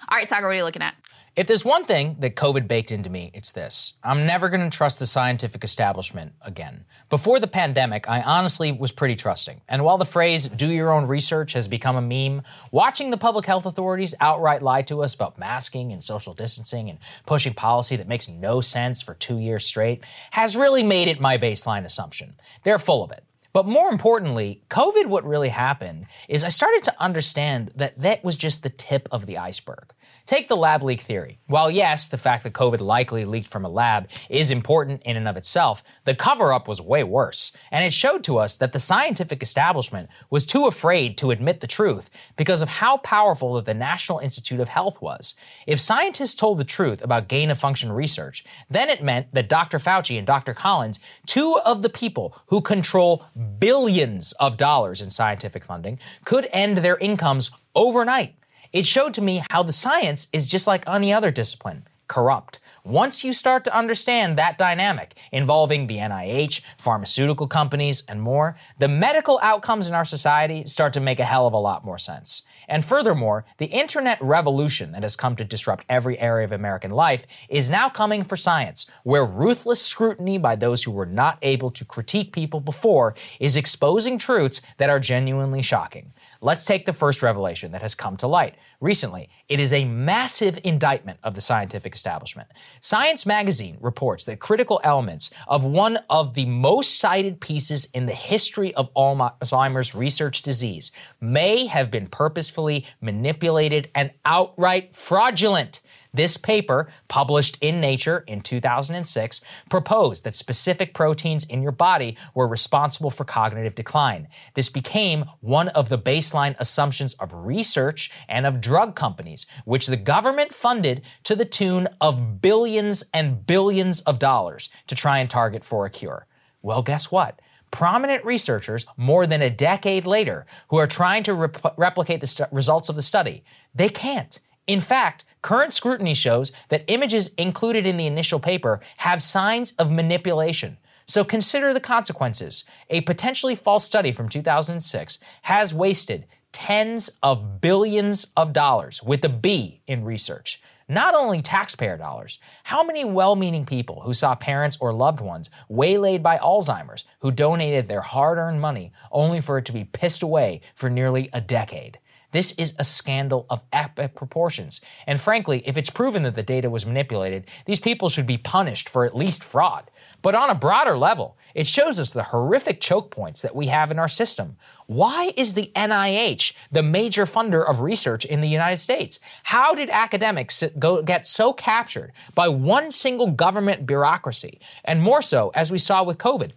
All right, Saagar, what are you looking at? If there's one thing that COVID baked into me, it's this. I'm never going to trust the scientific establishment again. Before the pandemic, I honestly was pretty trusting. And while the phrase do your own research has become a meme, watching the public health authorities outright lie to us about masking and social distancing and pushing policy that makes no sense for two years straight has really made it my baseline assumption. They're full of it. But more importantly, COVID, what really happened is I started to understand that that was just the tip of the iceberg. Take the lab leak theory. While yes, the fact that COVID likely leaked from a lab is important in and of itself, the cover up was way worse. And it showed to us that the scientific establishment was too afraid to admit the truth because of how powerful that the National Institute of Health was. If scientists told the truth about gain of function research, then it meant that Dr. Fauci and Dr. Collins, two of the people who control billions of dollars in scientific funding, could end their incomes overnight. It showed to me how the science is just like any other discipline corrupt. Once you start to understand that dynamic involving the NIH, pharmaceutical companies, and more, the medical outcomes in our society start to make a hell of a lot more sense. And furthermore, the internet revolution that has come to disrupt every area of American life is now coming for science, where ruthless scrutiny by those who were not able to critique people before is exposing truths that are genuinely shocking. Let's take the first revelation that has come to light recently. It is a massive indictment of the scientific establishment. Science magazine reports that critical elements of one of the most cited pieces in the history of Alzheimer's research disease may have been purposefully manipulated and outright fraudulent. This paper, published in Nature in 2006, proposed that specific proteins in your body were responsible for cognitive decline. This became one of the baseline assumptions of research and of drug companies, which the government funded to the tune of billions and billions of dollars to try and target for a cure. Well, guess what? prominent researchers more than a decade later who are trying to rep- replicate the st- results of the study. They can't. In fact, current scrutiny shows that images included in the initial paper have signs of manipulation. So consider the consequences. A potentially false study from 2006 has wasted tens of billions of dollars with a B in research. Not only taxpayer dollars, how many well meaning people who saw parents or loved ones waylaid by Alzheimer's who donated their hard earned money only for it to be pissed away for nearly a decade? This is a scandal of epic proportions. And frankly, if it's proven that the data was manipulated, these people should be punished for at least fraud. But on a broader level, it shows us the horrific choke points that we have in our system. Why is the NIH the major funder of research in the United States? How did academics go, get so captured by one single government bureaucracy? And more so, as we saw with COVID.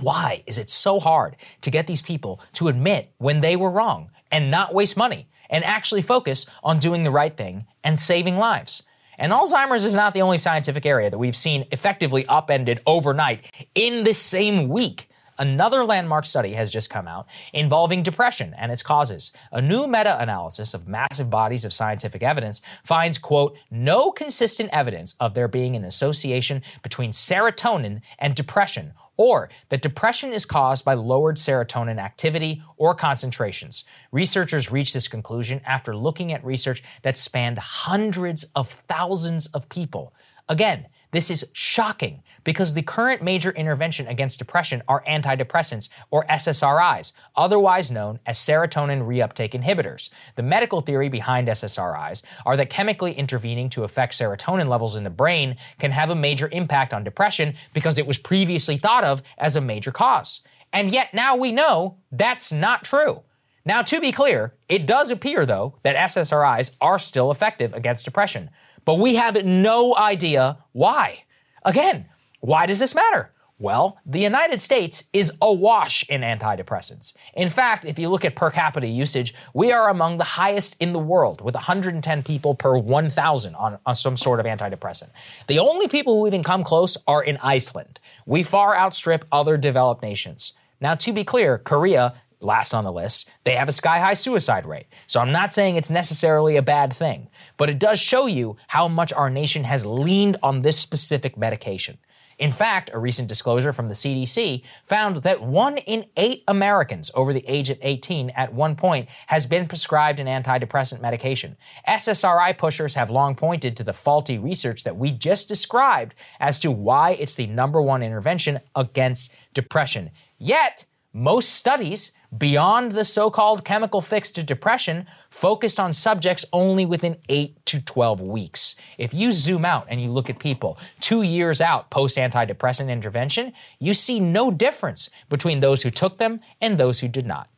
Why is it so hard to get these people to admit when they were wrong and not waste money and actually focus on doing the right thing and saving lives? And Alzheimer's is not the only scientific area that we've seen effectively upended overnight in the same week. Another landmark study has just come out involving depression and its causes. A new meta-analysis of massive bodies of scientific evidence finds, quote, no consistent evidence of there being an association between serotonin and depression or that depression is caused by lowered serotonin activity or concentrations. Researchers reached this conclusion after looking at research that spanned hundreds of thousands of people. Again, this is shocking because the current major intervention against depression are antidepressants or SSRIs, otherwise known as serotonin reuptake inhibitors. The medical theory behind SSRIs are that chemically intervening to affect serotonin levels in the brain can have a major impact on depression because it was previously thought of as a major cause. And yet now we know that's not true. Now, to be clear, it does appear, though, that SSRIs are still effective against depression, but we have no idea why. Again, why does this matter? Well, the United States is awash in antidepressants. In fact, if you look at per capita usage, we are among the highest in the world, with 110 people per 1,000 on, on, some sort of antidepressant. The only people who even come close are in Iceland. We far outstrip other developed nations. Now, to be clear, Korea last on the list, they have a sky high suicide rate. So I'm not saying it's necessarily a bad thing, but it does show you how much our nation has leaned on this specific medication. In fact, a recent disclosure from the CDC found that one in eight Americans over the age of 18 at one point has been prescribed an antidepressant medication. SSRI pushers have long pointed to the faulty research that we just described as to why it's the number one intervention against depression. Yet, most studies beyond the so called chemical fix to depression focused on subjects only within 8 to 12 weeks. If you zoom out and you look at people two years out post antidepressant intervention, you see no difference between those who took them and those who did not.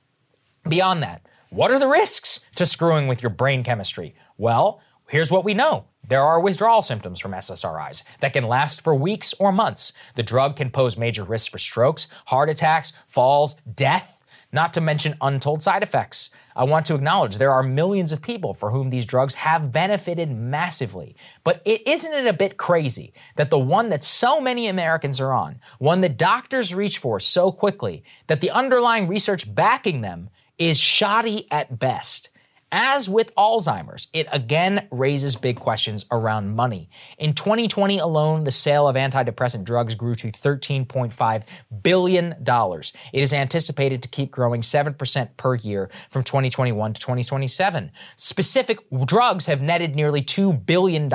Beyond that, what are the risks to screwing with your brain chemistry? Well, here's what we know. There are withdrawal symptoms from SSRIs that can last for weeks or months. The drug can pose major risks for strokes, heart attacks, falls, death, not to mention untold side effects. I want to acknowledge there are millions of people for whom these drugs have benefited massively. But it isn't it a bit crazy that the one that so many Americans are on, one that doctors reach for so quickly, that the underlying research backing them is shoddy at best? As with Alzheimer's, it again raises big questions around money. In 2020 alone, the sale of antidepressant drugs grew to $13.5 billion. It is anticipated to keep growing 7% per year from 2021 to 2027. Specific drugs have netted nearly $2 billion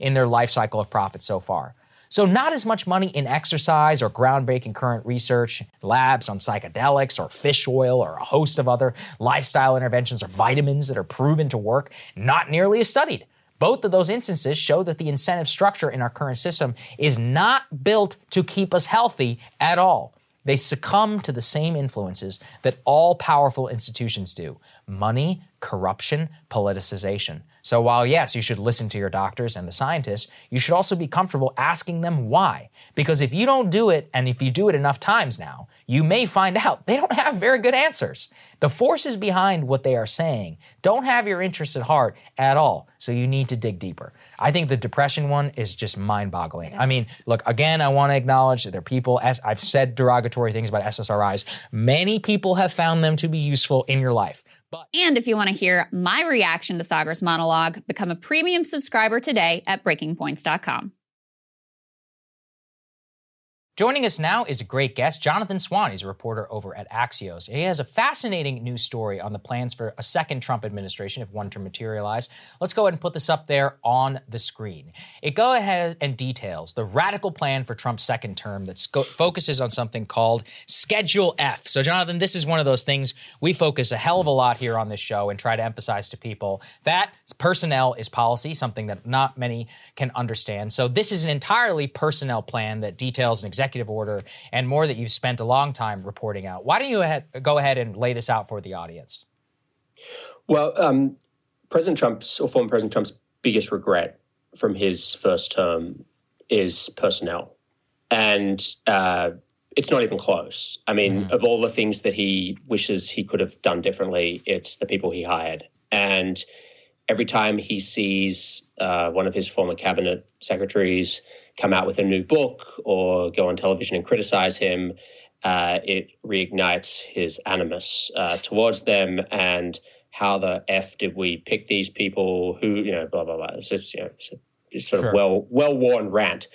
in their life cycle of profit so far. So, not as much money in exercise or groundbreaking current research, labs on psychedelics or fish oil or a host of other lifestyle interventions or vitamins that are proven to work, not nearly as studied. Both of those instances show that the incentive structure in our current system is not built to keep us healthy at all. They succumb to the same influences that all powerful institutions do money, corruption, politicization. So, while yes, you should listen to your doctors and the scientists, you should also be comfortable asking them why. Because if you don't do it, and if you do it enough times now, you may find out they don't have very good answers. The forces behind what they are saying don't have your interests at heart at all. So, you need to dig deeper. I think the depression one is just mind boggling. I mean, look, again, I want to acknowledge that there are people, as I've said derogatory things about SSRIs, many people have found them to be useful in your life. But and if you want to hear my reaction to Saagar's monologue, become a premium subscriber today at breakingpoints.com. Joining us now is a great guest, Jonathan Swan. He's a reporter over at Axios. He has a fascinating news story on the plans for a second Trump administration if one to materialize. Let's go ahead and put this up there on the screen. It go ahead and details the radical plan for Trump's second term that sco- focuses on something called Schedule F. So, Jonathan, this is one of those things we focus a hell of a lot here on this show and try to emphasize to people that personnel is policy, something that not many can understand. So, this is an entirely personnel plan that details an executive executive order and more that you've spent a long time reporting out. Why don't you go ahead and lay this out for the audience? Well, um, President Trump's or former President Trump's biggest regret from his first term is personnel. And uh, it's not even close. I mean, mm. of all the things that he wishes he could have done differently, it's the people he hired. And every time he sees uh, one of his former cabinet secretaries come out with a new book or go on television and criticize him, uh, it reignites his animus uh, towards them and how the f did we pick these people who you know blah blah blah. It's just you know it's, a, it's sort sure. of well well worn rant.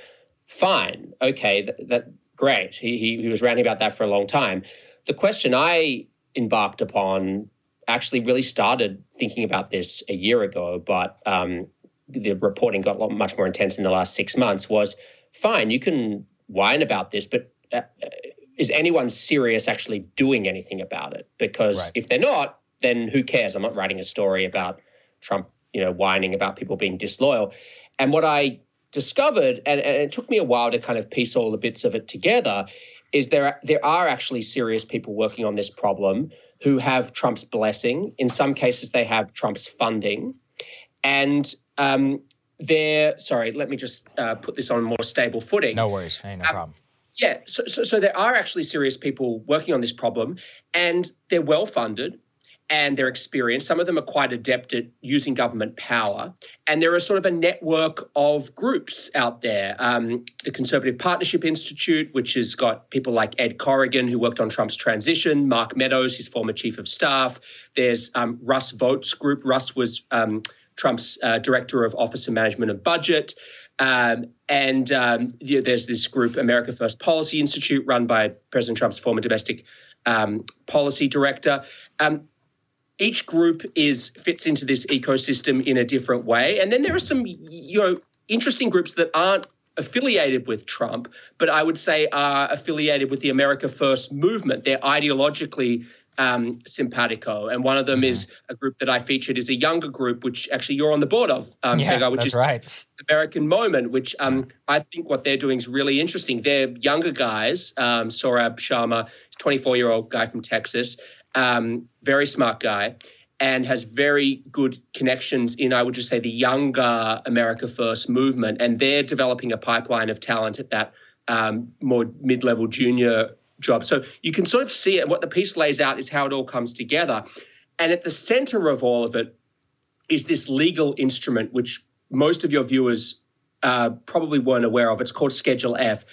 Fine, okay, that, that great. He, he he was ranting about that for a long time. The question I embarked upon actually really started thinking about this a year ago, but um, the reporting got a lot much more intense in the last six months was fine, you can whine about this, but uh, is anyone serious actually doing anything about it? Because right. if they're not, then who cares? I'm not writing a story about Trump, you know, whining about people being disloyal. And what I discovered, and, and it took me a while to kind of piece all the bits of it together, is there there are actually serious people working on this problem who have Trump's blessing. In some cases, they have Trump's funding, and um, they're sorry. Let me just uh, put this on more stable footing. No worries. Hey, no um, problem. Yeah, so, so, so there are actually serious people working on this problem, and they're well funded and they're experienced. Some of them are quite adept at using government power. And there are sort of a network of groups out there. Um, the Conservative Partnership Institute, which has got people like Ed Corrigan, who worked on Trump's transition, Mark Meadows, his former chief of staff. There's um, Russ Vought's group. Russ was um, Trump's uh, director of Office of Management and Budget. Um, and um, you know, there's this group, America First Policy Institute, run by President Trump's former domestic um, policy director. Um, each group is fits into this ecosystem in a different way, and then there are some you know interesting groups that aren't affiliated with Trump, but I would say are affiliated with the America First movement. They're ideologically um, simpatico, and one of them mm-hmm. is a group that I featured is a younger group, which actually you're on the board of, um, yeah, Saagar, which is right. American Moment, which um, I think what they're doing is really interesting. They're younger guys. Um, Saurabh Sharma, 24 year old guy from Texas, um, very smart guy. And has very good connections in, I would just say, the younger America First movement. And they're developing a pipeline of talent at that um, more mid level junior job. So you can sort of see it. What the piece lays out is how it all comes together. And at the center of all of it is this legal instrument, which most of your viewers uh, probably weren't aware of. It's called Schedule F.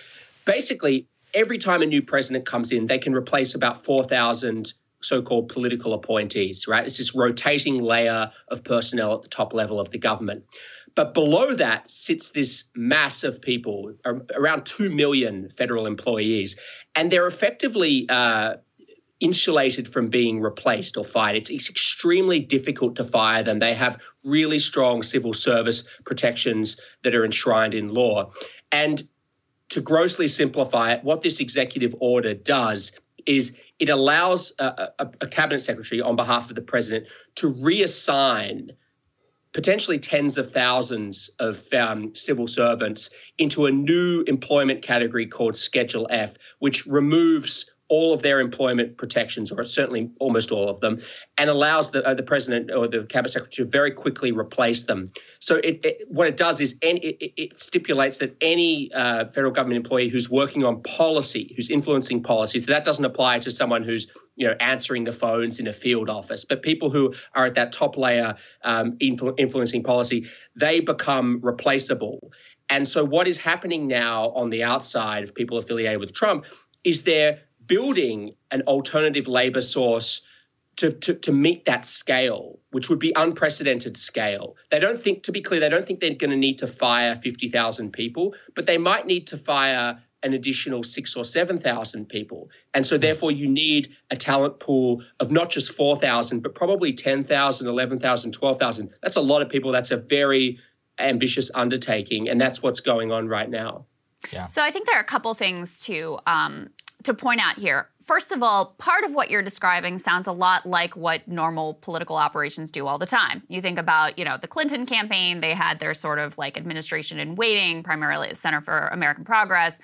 Basically, every time a new president comes in, they can replace about 4,000 so called political appointees, right? It's this rotating layer of personnel at the top level of the government. But below that sits this mass of people, around 2 million federal employees, and they're effectively uh, insulated from being replaced or fired. It's, it's, extremely difficult to fire them. They have really strong civil service protections that are enshrined in law. And to grossly simplify it, what this executive order does is it allows a, a, a cabinet secretary on behalf of the president to reassign potentially tens of thousands of um, civil servants into a new employment category called Schedule F, which removes all of their employment protections, or certainly almost all of them, and allows the, uh, the president or the cabinet secretary to very quickly replace them. So it, it, what it does is any, it, it, stipulates that any uh, federal government employee who's working on policy, who's influencing policy, so that doesn't apply to someone who's you know answering the phones in a field office, but people who are at that top layer um, influ- influencing policy, they become replaceable. And so what is happening now on the outside of people affiliated with Trump is they're building an alternative labor source to, to, to, meet that scale, which would be unprecedented scale. They don't think, to be clear, they don't think they're going to need to fire 50,000 people, but they might need to fire an additional six or 7,000 people. And so, therefore, you need a talent pool of not just 4,000, but probably 10,000, 11,000, 12,000. That's a lot of people. That's a very ambitious undertaking. And that's what's going on right now. Yeah. So I think there are a couple things to um, to point out here. First of all, part of what you're describing sounds a lot like what normal political operations do all the time. You think about, you know, the Clinton campaign, they had their sort of like administration in waiting, primarily at Center for American Progress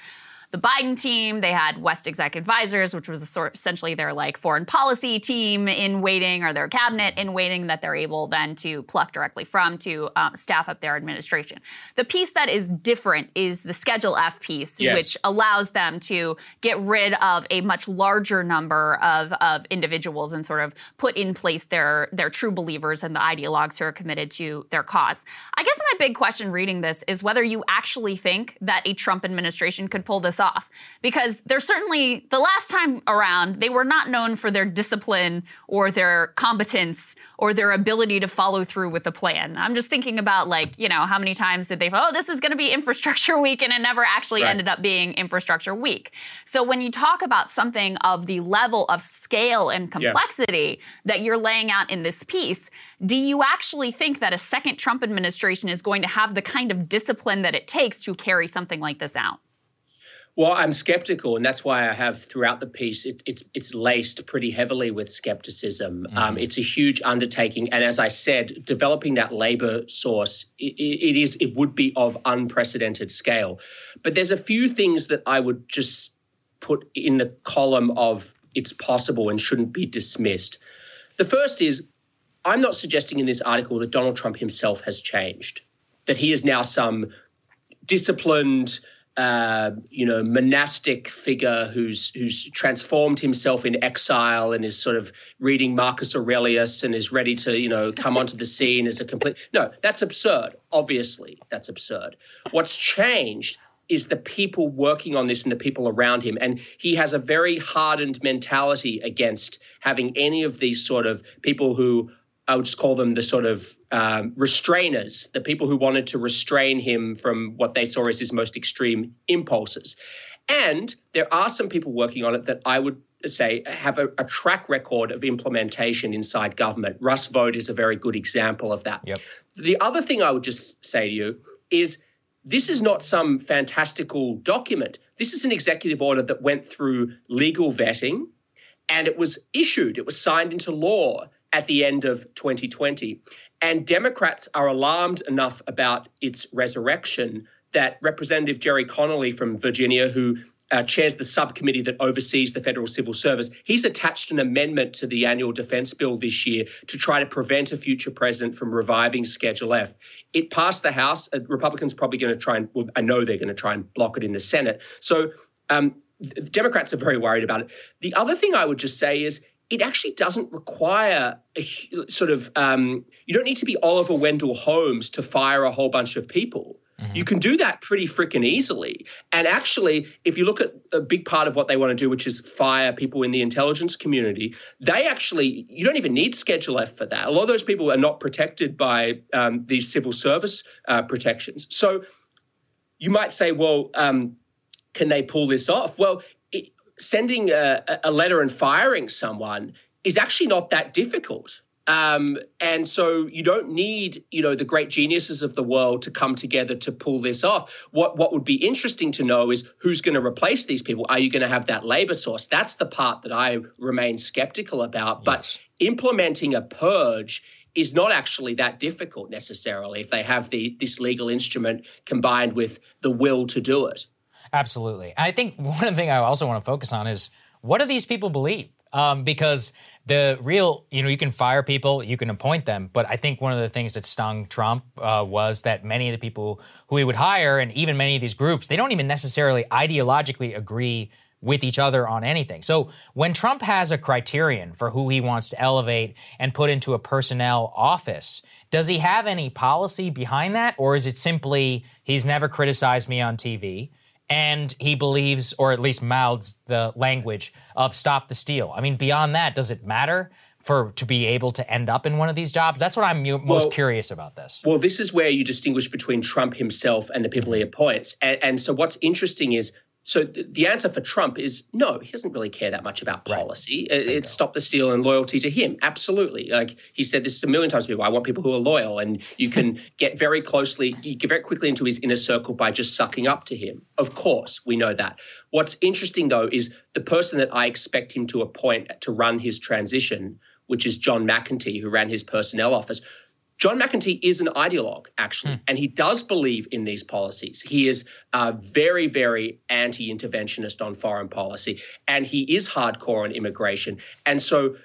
the Biden team. They had West Exec Advisors, which was sort essentially their like foreign policy team in waiting or their cabinet in waiting that they're able then to pluck directly from to um, staff up their administration. The piece that is different is the Schedule F piece, yes. which allows them to get rid of a much larger number of, of individuals and sort of put in place their their true believers and the ideologues who are committed to their cause. I guess my big question reading this is whether you actually think that a Trump administration could pull this off off because they're certainly the last time around they were not known for their discipline or their competence or their ability to follow through with a plan. I'm just thinking about like, you know, how many times did they oh, this is going to be infrastructure week and it never actually right. ended up being infrastructure week. So when you talk about something of the level of scale and complexity yeah. that you're laying out in this piece, do you actually think that a second Trump administration is going to have the kind of discipline that it takes to carry something like this out? Well, I'm skeptical, and that's why I have throughout the piece it's it's it's laced pretty heavily with skepticism. Mm. Um, it's a huge undertaking, and as I said, developing that labor source it, it is it would be of unprecedented scale. But there's a few things that I would just put in the column of it's possible and shouldn't be dismissed. The first is I'm not suggesting in this article that Donald Trump himself has changed, that he is now some disciplined uh, you know, monastic figure who's who's transformed himself in exile and is sort of reading Marcus Aurelius and is ready to, you know, come onto the scene as a complete. No, that's absurd. Obviously, that's absurd. What's changed is the people working on this and the people around him. And he has a very hardened mentality against having any of these sort of people who I would just call them the sort of um, restrainers, the people who wanted to restrain him from what they saw as his most extreme impulses. And there are some people working on it that I would say have a, a track record of implementation inside government. Russ Vought is a very good example of that. Yep. The other thing I would just say to you is this is not some fantastical document. This is an executive order that went through legal vetting and it was issued, it was signed into law at the end of 2020. And Democrats are alarmed enough about its resurrection that Representative Gerry Connolly from Virginia, who uh, chairs the subcommittee that oversees the federal civil service. He's attached an amendment to the annual defense bill this year to try to prevent a future president from reviving Schedule F. It passed the House. Uh, Republicans probably going to try and, well, I know they're going to try and block it in the Senate. So um, Democrats are very worried about it. The other thing I would just say is it actually doesn't require a sort of um, you don't need to be Oliver Wendell Holmes to fire a whole bunch of people. Mm-hmm. You can do that pretty freaking easily. And actually, if you look at a big part of what they want to do, which is fire people in the intelligence community, they actually, you don't even need Schedule F for that. A lot of those people are not protected by um, these civil service uh, protections. So you might say, well, um, can they pull this off? Well, sending a, a letter and firing someone is actually not that difficult. Um, and so you don't need, you know, the great geniuses of the world to come together to pull this off. What what would be interesting to know is who's going to replace these people. Are you going to have that labor source? That's the part that I remain skeptical about. But implementing a purge is not actually that difficult necessarily if they have the this legal instrument combined with the will to do it. Absolutely. I think one of the thing I also want to focus on is what do these people believe? Um, because the real, you know, you can fire people, you can appoint them, but I think one of the things that stung Trump uh, was that many of the people who he would hire, and even many of these groups, they don't even necessarily ideologically agree with each other on anything. So when Trump has a criterion for who he wants to elevate and put into a personnel office, does he have any policy behind that, or is it simply he's never criticized me on TV? And he believes, or at least mouths the language of stop the steal. I mean, beyond that, does it matter? For to be able to end up in one of these jobs, that's what I'm most well, curious about. This. Well, this is where you distinguish between Trump himself and the people he appoints. And, and so, what's interesting is so the answer for Trump is no, he doesn't really care that much about policy. Right. It's stop the steal and loyalty to him. Absolutely. Like he said this a million times to people. I want people who are loyal. And you can get very closely, you get very quickly into his inner circle by just sucking up to him. Of course, we know that. What's interesting though is the person that I expect him to appoint to run his transition, which is John McEntee, who ran his personnel office John McEntee is an ideologue, actually, hmm. and he does believe in these policies. He is uh, very, very anti interventionist on foreign policy, and he is hardcore on immigration. And so,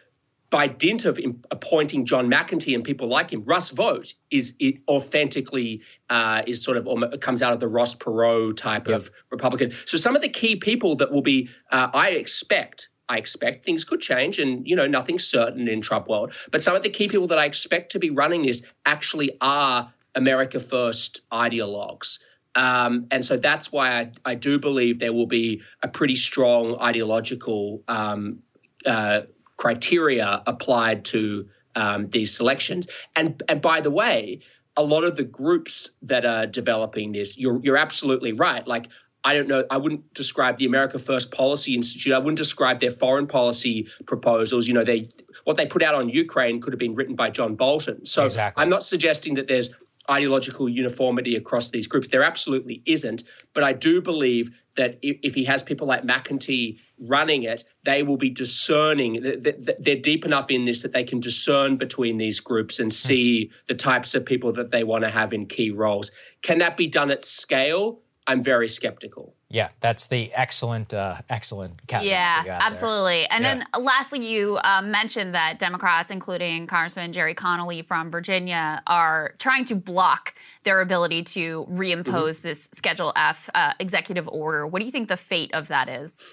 by dint of appointing John McEntee and people like him, Russ Vought is it authentically uh, is sort of comes out of the Ross Perot type yep. of Republican. So some of the key people that will be, uh, I expect, I expect things could change, and you know nothing's certain in Trump world. But some of the key people that I expect to be running this actually are America First ideologues. Um, and so that's why I, I, do believe there will be a pretty strong ideological um, uh, criteria applied to um, these selections. And and by the way, a lot of the groups that are developing this, you're you're absolutely right. Like I don't know, I wouldn't describe the America First Policy Institute. I wouldn't describe their foreign policy proposals. You know, they what they put out on Ukraine could have been written by John Bolton. So exactly. I'm not suggesting that there's ideological uniformity across these groups. There absolutely isn't. But I do believe that if he has people like McEntee running it, they will be discerning. They're deep enough in this that they can discern between these groups and see the types of people that they want to have in key roles. Can that be done at scale? I'm very skeptical. Yeah, that's the excellent, uh, excellent. Yeah, absolutely. There. And yeah. then lastly, you uh, mentioned that Democrats, including Congressman Gerry Connolly from Virginia, are trying to block their ability to reimpose mm-hmm. this Schedule F uh, executive order. What do you think the fate of that is?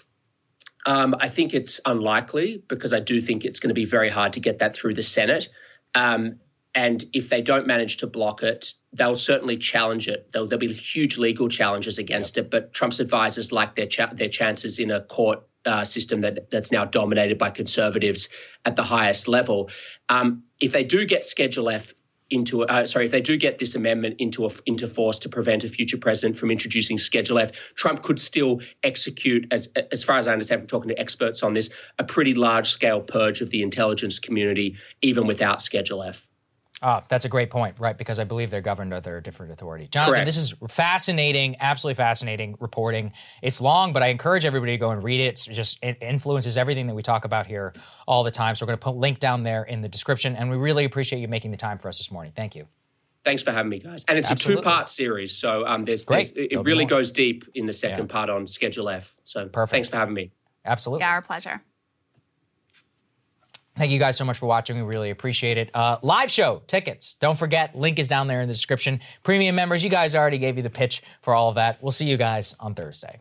Um, I think it's unlikely because I do think it's going to be very hard to get that through the Senate. Um, and if they don't manage to block it, they'll certainly challenge it. There'll, there'll be huge legal challenges against yep. it. But Trump's advisors like their cha- their chances in a court uh, system that that's now dominated by conservatives at the highest level. Um, if they do get Schedule F into uh, sorry, if they do get this amendment into a, into force to prevent a future president from introducing Schedule F, Trump could still execute, as as far as I understand from talking to experts on this, a pretty large scale purge of the intelligence community, even without Schedule F. Ah, that's a great point, right? Because I believe they're governed under a different authority. Jonathan, Correct. this is fascinating, absolutely fascinating reporting. It's long, but I encourage everybody to go and read it. It's just it influences everything that we talk about here all the time. So we're going to put a link down there in the description, and we really appreciate you making the time for us this morning. Thank you. Thanks for having me, guys. And it's Absolutely. a two-part series, so um, there's, there's it really goes deep in the second yeah. part on Schedule F. So Perfect. thanks for having me. Absolutely. Yeah, our pleasure. Thank you guys so much for watching. We really appreciate it. Uh, live show tickets. Don't forget, link is down there in the description. Premium members, you guys already gave you the pitch for all of that. We'll see you guys on Thursday.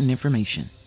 important information.